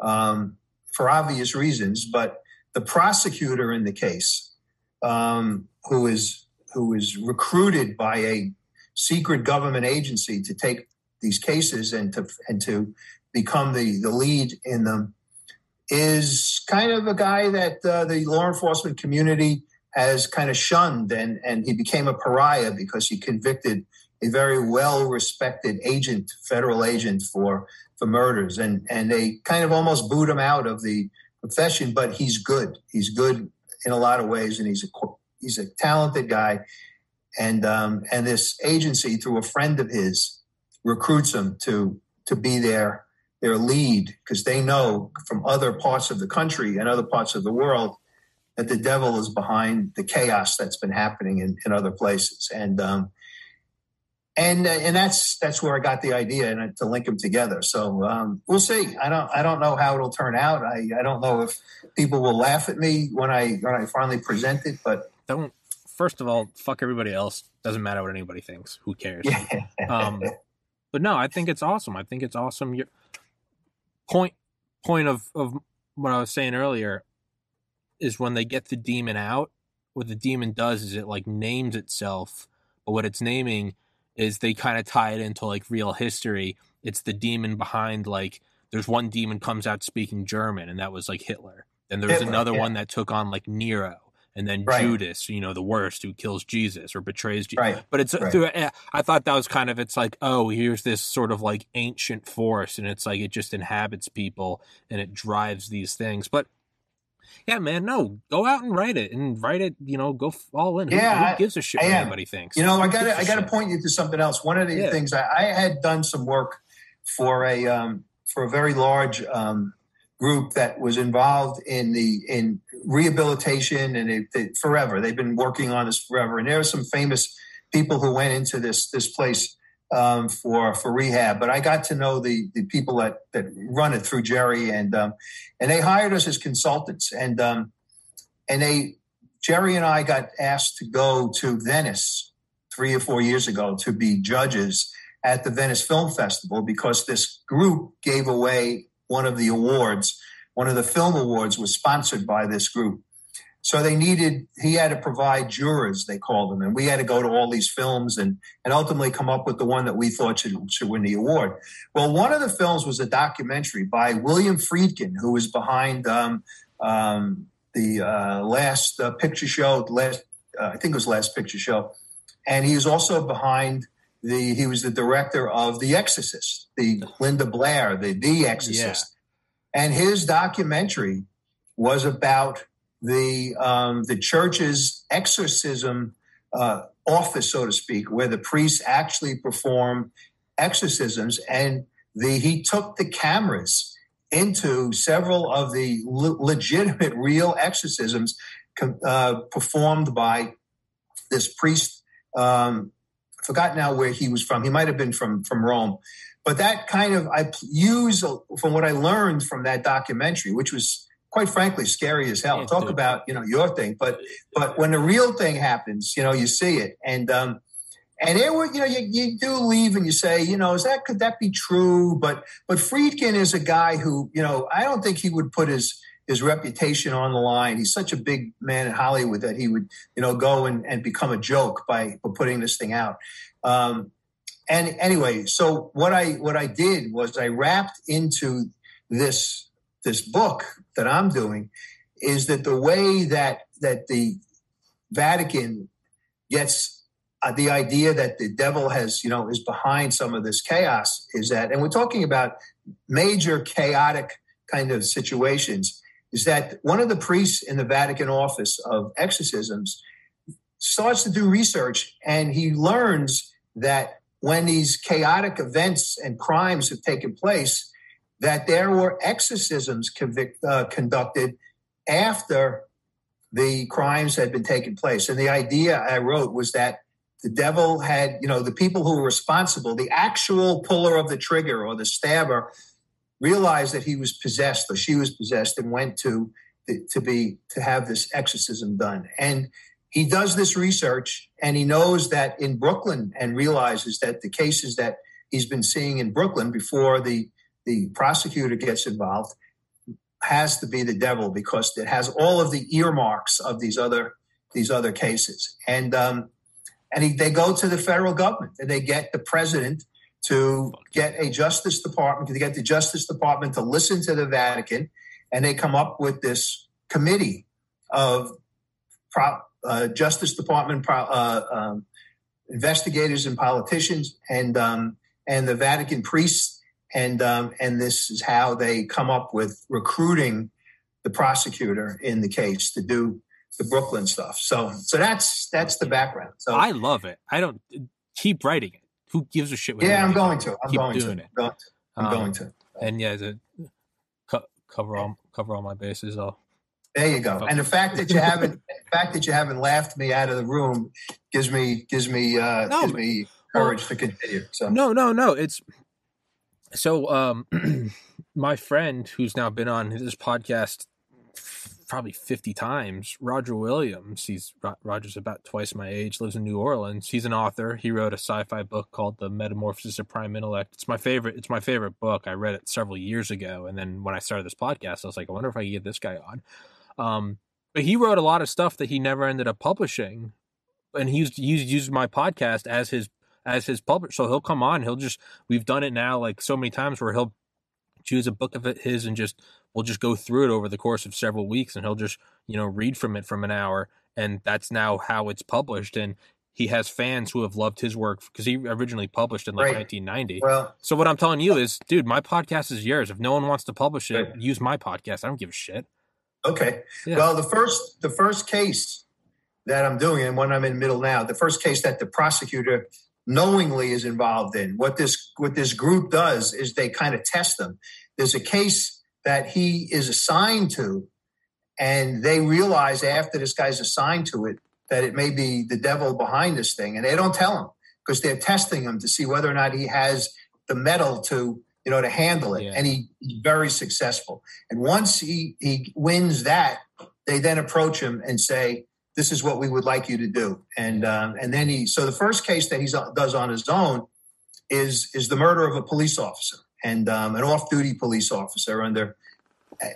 Speaker 2: um, for obvious reasons. But the prosecutor in the case, um, who is who is recruited by a secret government agency to take these cases and to and to become the the lead in them, is kind of a guy that uh, the law enforcement community has kind of shunned, and and he became a pariah because he convicted a very well respected agent, federal agent for for murders, and and they kind of almost boot him out of the profession. But he's good. He's good in a lot of ways, and he's a he's a talented guy. And um, and this agency, through a friend of his, recruits him to to be their their lead because they know from other parts of the country and other parts of the world that the devil is behind the chaos that's been happening in, in other places. And um, and uh, and that's that's where I got the idea and uh, to link them together. So um, we'll see. I don't I don't know how it'll turn out. I, I don't know if people will laugh at me when I when I finally present it, but
Speaker 1: Don't. First of all, fuck everybody else. Doesn't matter what anybody thinks. Who cares?
Speaker 2: yeah.
Speaker 1: um, but no, I think it's awesome. I think it's awesome. Your point point of of what I was saying earlier is when they get the demon out. What the demon does is it like names itself, but what it's naming is they kind of tie it into like real history. It's the demon behind like there's one demon comes out speaking German, and that was like Hitler. And there's
Speaker 2: Hitler,
Speaker 1: another
Speaker 2: yeah.
Speaker 1: one that took on like Nero, and then
Speaker 2: Right.
Speaker 1: Judas, you know, the worst who kills Jesus or betrays Jesus.
Speaker 2: Right.
Speaker 1: But it's
Speaker 2: Right.
Speaker 1: through. eh, I thought that was kind of. It's like, oh, here's this sort of like ancient force, and it's like it just inhabits people and it drives these things. But yeah, man, no, go out and write it and write it. You know, go all in.
Speaker 2: Yeah,
Speaker 1: who,
Speaker 2: I-
Speaker 1: gives a shit
Speaker 2: I
Speaker 1: what anybody thinks?
Speaker 2: You know, I got
Speaker 1: gives
Speaker 2: to
Speaker 1: a
Speaker 2: I got to point you to something else. One of the
Speaker 1: Yeah.
Speaker 2: things I, I had done some work for a um, for a very large um, group that was involved in the in rehabilitation and it, it, forever. They've been working on this forever, and there are some famous people who went into this this place um, for for rehab. But I got to know the the people that that run it through Jerry, and um, and they hired us as consultants, and um, and they Jerry and I got asked to go to Venice three or four years ago to be judges at the Venice Film Festival because this group gave away one of the awards. One of the film awards was sponsored by this group. So they needed, he had to provide jurors, they called them. And we had to go to all these films and, and ultimately come up with the one that we thought should, should win the award. Well, one of the films was a documentary by William Friedkin, who was behind um, um, the uh, last uh, picture show, last, uh, I think it was last picture show. And he was also behind the, he was the director of The Exorcist, the Linda Blair, the The Exorcist. And his documentary was about the um, the church's exorcism uh, office, so to speak, where the priests actually perform exorcisms, and the he took the cameras into several of the le- legitimate, real exorcisms uh, performed by this priest. Um, I forgot now where he was from. He might have been from from Rome, but that kind of I use uh, from what I learned from that documentary, which was quite frankly scary as hell. Talk about you know your thing, but but when the real thing happens, you know you see it, and um, and there were you know you, you do leave and you say you know is that could that be true? But but Friedkin is a guy who you know I don't think he would put his his reputation on the line. He's such a big man in Hollywood that he would you know go and, and become a joke by, by putting this thing out. Um, and anyway, so what I what I did was I wrapped into this this book that I'm doing is that the way that that the Vatican gets uh, the idea that the devil has you know is behind some of this chaos is that, and we're talking about major chaotic kind of situations. Is that one of the priests in the Vatican office of exorcisms starts to do research and he learns that when these chaotic events and crimes have taken place, that there were exorcisms convict, uh, conducted after the crimes had been taken place. And the idea I wrote was that the devil had, you know, the people who were responsible, the actual puller of the trigger or the stabber, realized that he was possessed or she was possessed and went to to be to have this exorcism done. And he does this research and he knows that in Brooklyn and realizes that the cases that he's been seeing in Brooklyn before the the prosecutor gets involved has to be the devil because it has all of the earmarks of these other these other cases. And um, and he, they go to the federal government and they get the president to get a justice department to get the justice department to listen to the Vatican. And they come up with this committee of uh, Justice Department pro, uh, um, investigators and politicians. And um, and the Vatican priests and um, and this is how they come up with recruiting the prosecutor in the case to do the Brooklyn stuff. So so that's that's the background. So
Speaker 1: I love it. I don't keep writing it. Who gives a shit? what
Speaker 2: yeah, I'm going to. I'm
Speaker 1: Keep
Speaker 2: going to.
Speaker 1: it.
Speaker 2: I'm going to. I'm
Speaker 1: Um,
Speaker 2: going to.
Speaker 1: And yeah, to co- cover all cover all my bases. I'll
Speaker 2: There you go. And the fact that you haven't, the fact that you haven't laughed me out of the room gives me gives me uh,
Speaker 1: No,
Speaker 2: gives me courage to continue. So
Speaker 1: No, no, no. It's so um my friend who's now been on this podcast probably 50 times, Roger Williams. He's Roger's about twice my age, lives in New Orleans. He's an author. He wrote a sci-fi book called The Metamorphosis of Prime Intellect. It's my favorite it's my favorite book. I read it several years ago and then when I started this podcast, I was like, I wonder if I can get this guy on. Um but he wrote a lot of stuff that he never ended up publishing and he used, he used, used my podcast as his as his publisher. So he'll come on. He'll just we've done it now like so many times where he'll choose a book of his and just we'll just go through it over the course of several weeks and he'll just you know read from it from an hour and that's now how it's published and he has fans who have loved his work because he originally published in like right. 1990. Well, so what I'm telling you is, dude, my podcast is yours. If no one wants to publish it, right. use my podcast. I don't give a shit.
Speaker 2: Okay. Yeah. Well, the first the first case that I'm doing, and when I'm in middle now, the first case that the prosecutor knowingly is involved in. What this what this group does is they kind of test them. There's a case that he is assigned to, and they realize after this guy's assigned to it that it may be the devil behind this thing, and they don't tell him because they're testing him to see whether or not he has the mettle to you know to handle it, yeah. and he, he's very successful. And once he he wins that, they then approach him and say, this is what we would like you to do. And um, and then he so the first case that he does on his own is is the murder of a police officer and um, an off duty police officer under.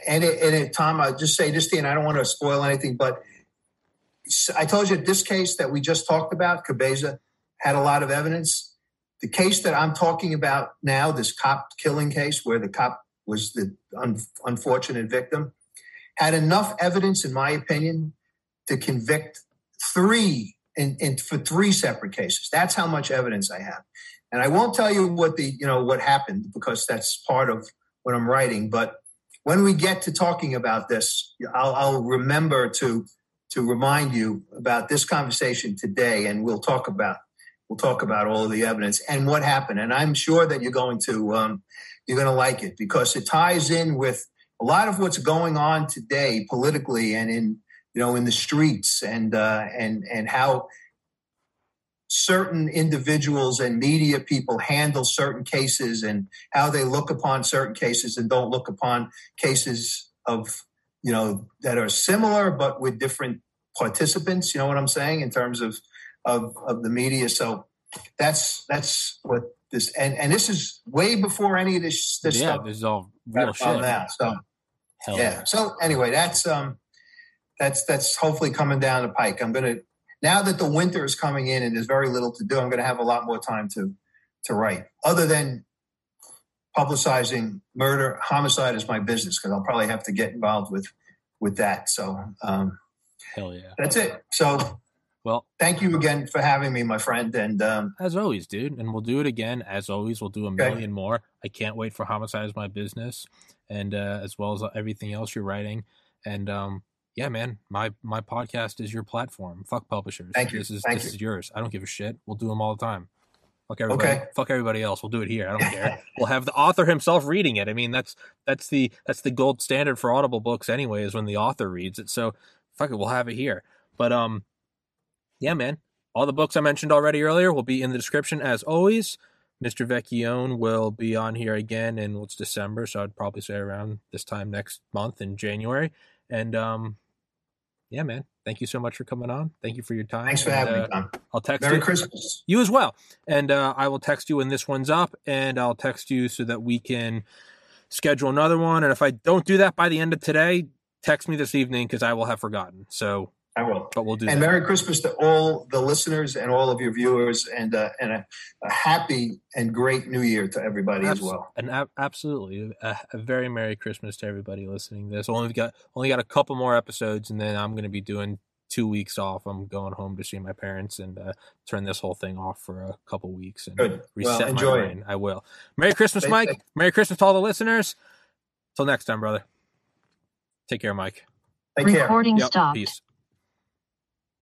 Speaker 2: And it, and it, Tom, I just say this, and I don't want to spoil anything, but I told you this case that we just talked about, Cabeza, had a lot of evidence. The case that I'm talking about now, this cop killing case where the cop was the un- unfortunate victim, had enough evidence, in my opinion, to convict three in, for three separate cases. That's how much evidence I have. And I won't tell you what the you know what happened because that's part of what I'm writing. But when we get to talking about this, I'll, I'll remember to to remind you about this conversation today, and we'll talk about we'll talk about all of the evidence and what happened. And I'm sure that you're going to um, you're going to like it because it ties in with a lot of what's going on today politically and in you know, in the streets and uh, and and how certain individuals and media people handle certain cases and how they look upon certain cases and don't look upon cases of you know that are similar but with different participants you know what i'm saying in terms of of, of the media. So that's that's what this and and this is way before any of this this
Speaker 1: yeah
Speaker 2: stuff
Speaker 1: this is all real shit.
Speaker 2: now so Hell yeah. yeah. So anyway that's um that's that's hopefully coming down the pike. I'm gonna now that the winter is coming in and there's very little to do. I'm gonna have a lot more time to to write. Other than publicizing murder, homicide is my business because I'll probably have to get involved with with that. So um,
Speaker 1: hell yeah,
Speaker 2: that's it. So
Speaker 1: well,
Speaker 2: thank you again for having me, my friend. And um,
Speaker 1: as always, dude, and we'll do it again. As always, we'll do a million okay. more. I can't wait for homicide is my business, and uh, as well as everything else you're writing. And um, yeah, man, my my podcast is your platform. Fuck publishers.
Speaker 2: Thank you.
Speaker 1: This is
Speaker 2: Thank
Speaker 1: this
Speaker 2: you.
Speaker 1: is yours. I don't give a shit. We'll do them all the time. Fuck everybody. Okay. Fuck everybody else. We'll do it here. I don't care. we'll have the author himself reading it. I mean, that's that's the that's the gold standard for Audible books anyway. Is when the author reads it. So fuck it. We'll have it here. But um, yeah, man. All the books I mentioned already earlier will be in the description as always. Mr. Vecchione will be on here again in what's December, so I'd probably say around this time next month in January. And um, yeah, man. Thank you so much for coming on. Thank you for your time.
Speaker 2: Thanks for
Speaker 1: and,
Speaker 2: having uh, me, Tom.
Speaker 1: I'll text
Speaker 2: Merry
Speaker 1: you.
Speaker 2: Christmas.
Speaker 1: You as well. And uh, I will text you when this one's up, and I'll text you so that we can schedule another one. And if I don't do that by the end of today, text me this evening because I will have forgotten. So
Speaker 2: I will.
Speaker 1: But we'll do.
Speaker 2: And
Speaker 1: that.
Speaker 2: Merry Christmas to all the listeners and all of your viewers, and uh, and a, a, happy and great New Year to everybody
Speaker 1: Abs-
Speaker 2: as well.
Speaker 1: And a- absolutely, a, a, very Merry Christmas to everybody listening. To this only got only got a couple more episodes, and then I'm going to be doing two weeks off. I'm going home to see my parents and uh, turn this whole thing off for a couple weeks and
Speaker 2: Good.
Speaker 1: reset
Speaker 2: well, enjoy
Speaker 1: my brain. It. I will. Merry Christmas, Mike. Merry Christmas to all the listeners. Till next time, brother. Take care, Mike.
Speaker 2: Take
Speaker 3: Recording
Speaker 2: care.
Speaker 3: Yep. stopped.
Speaker 1: Peace.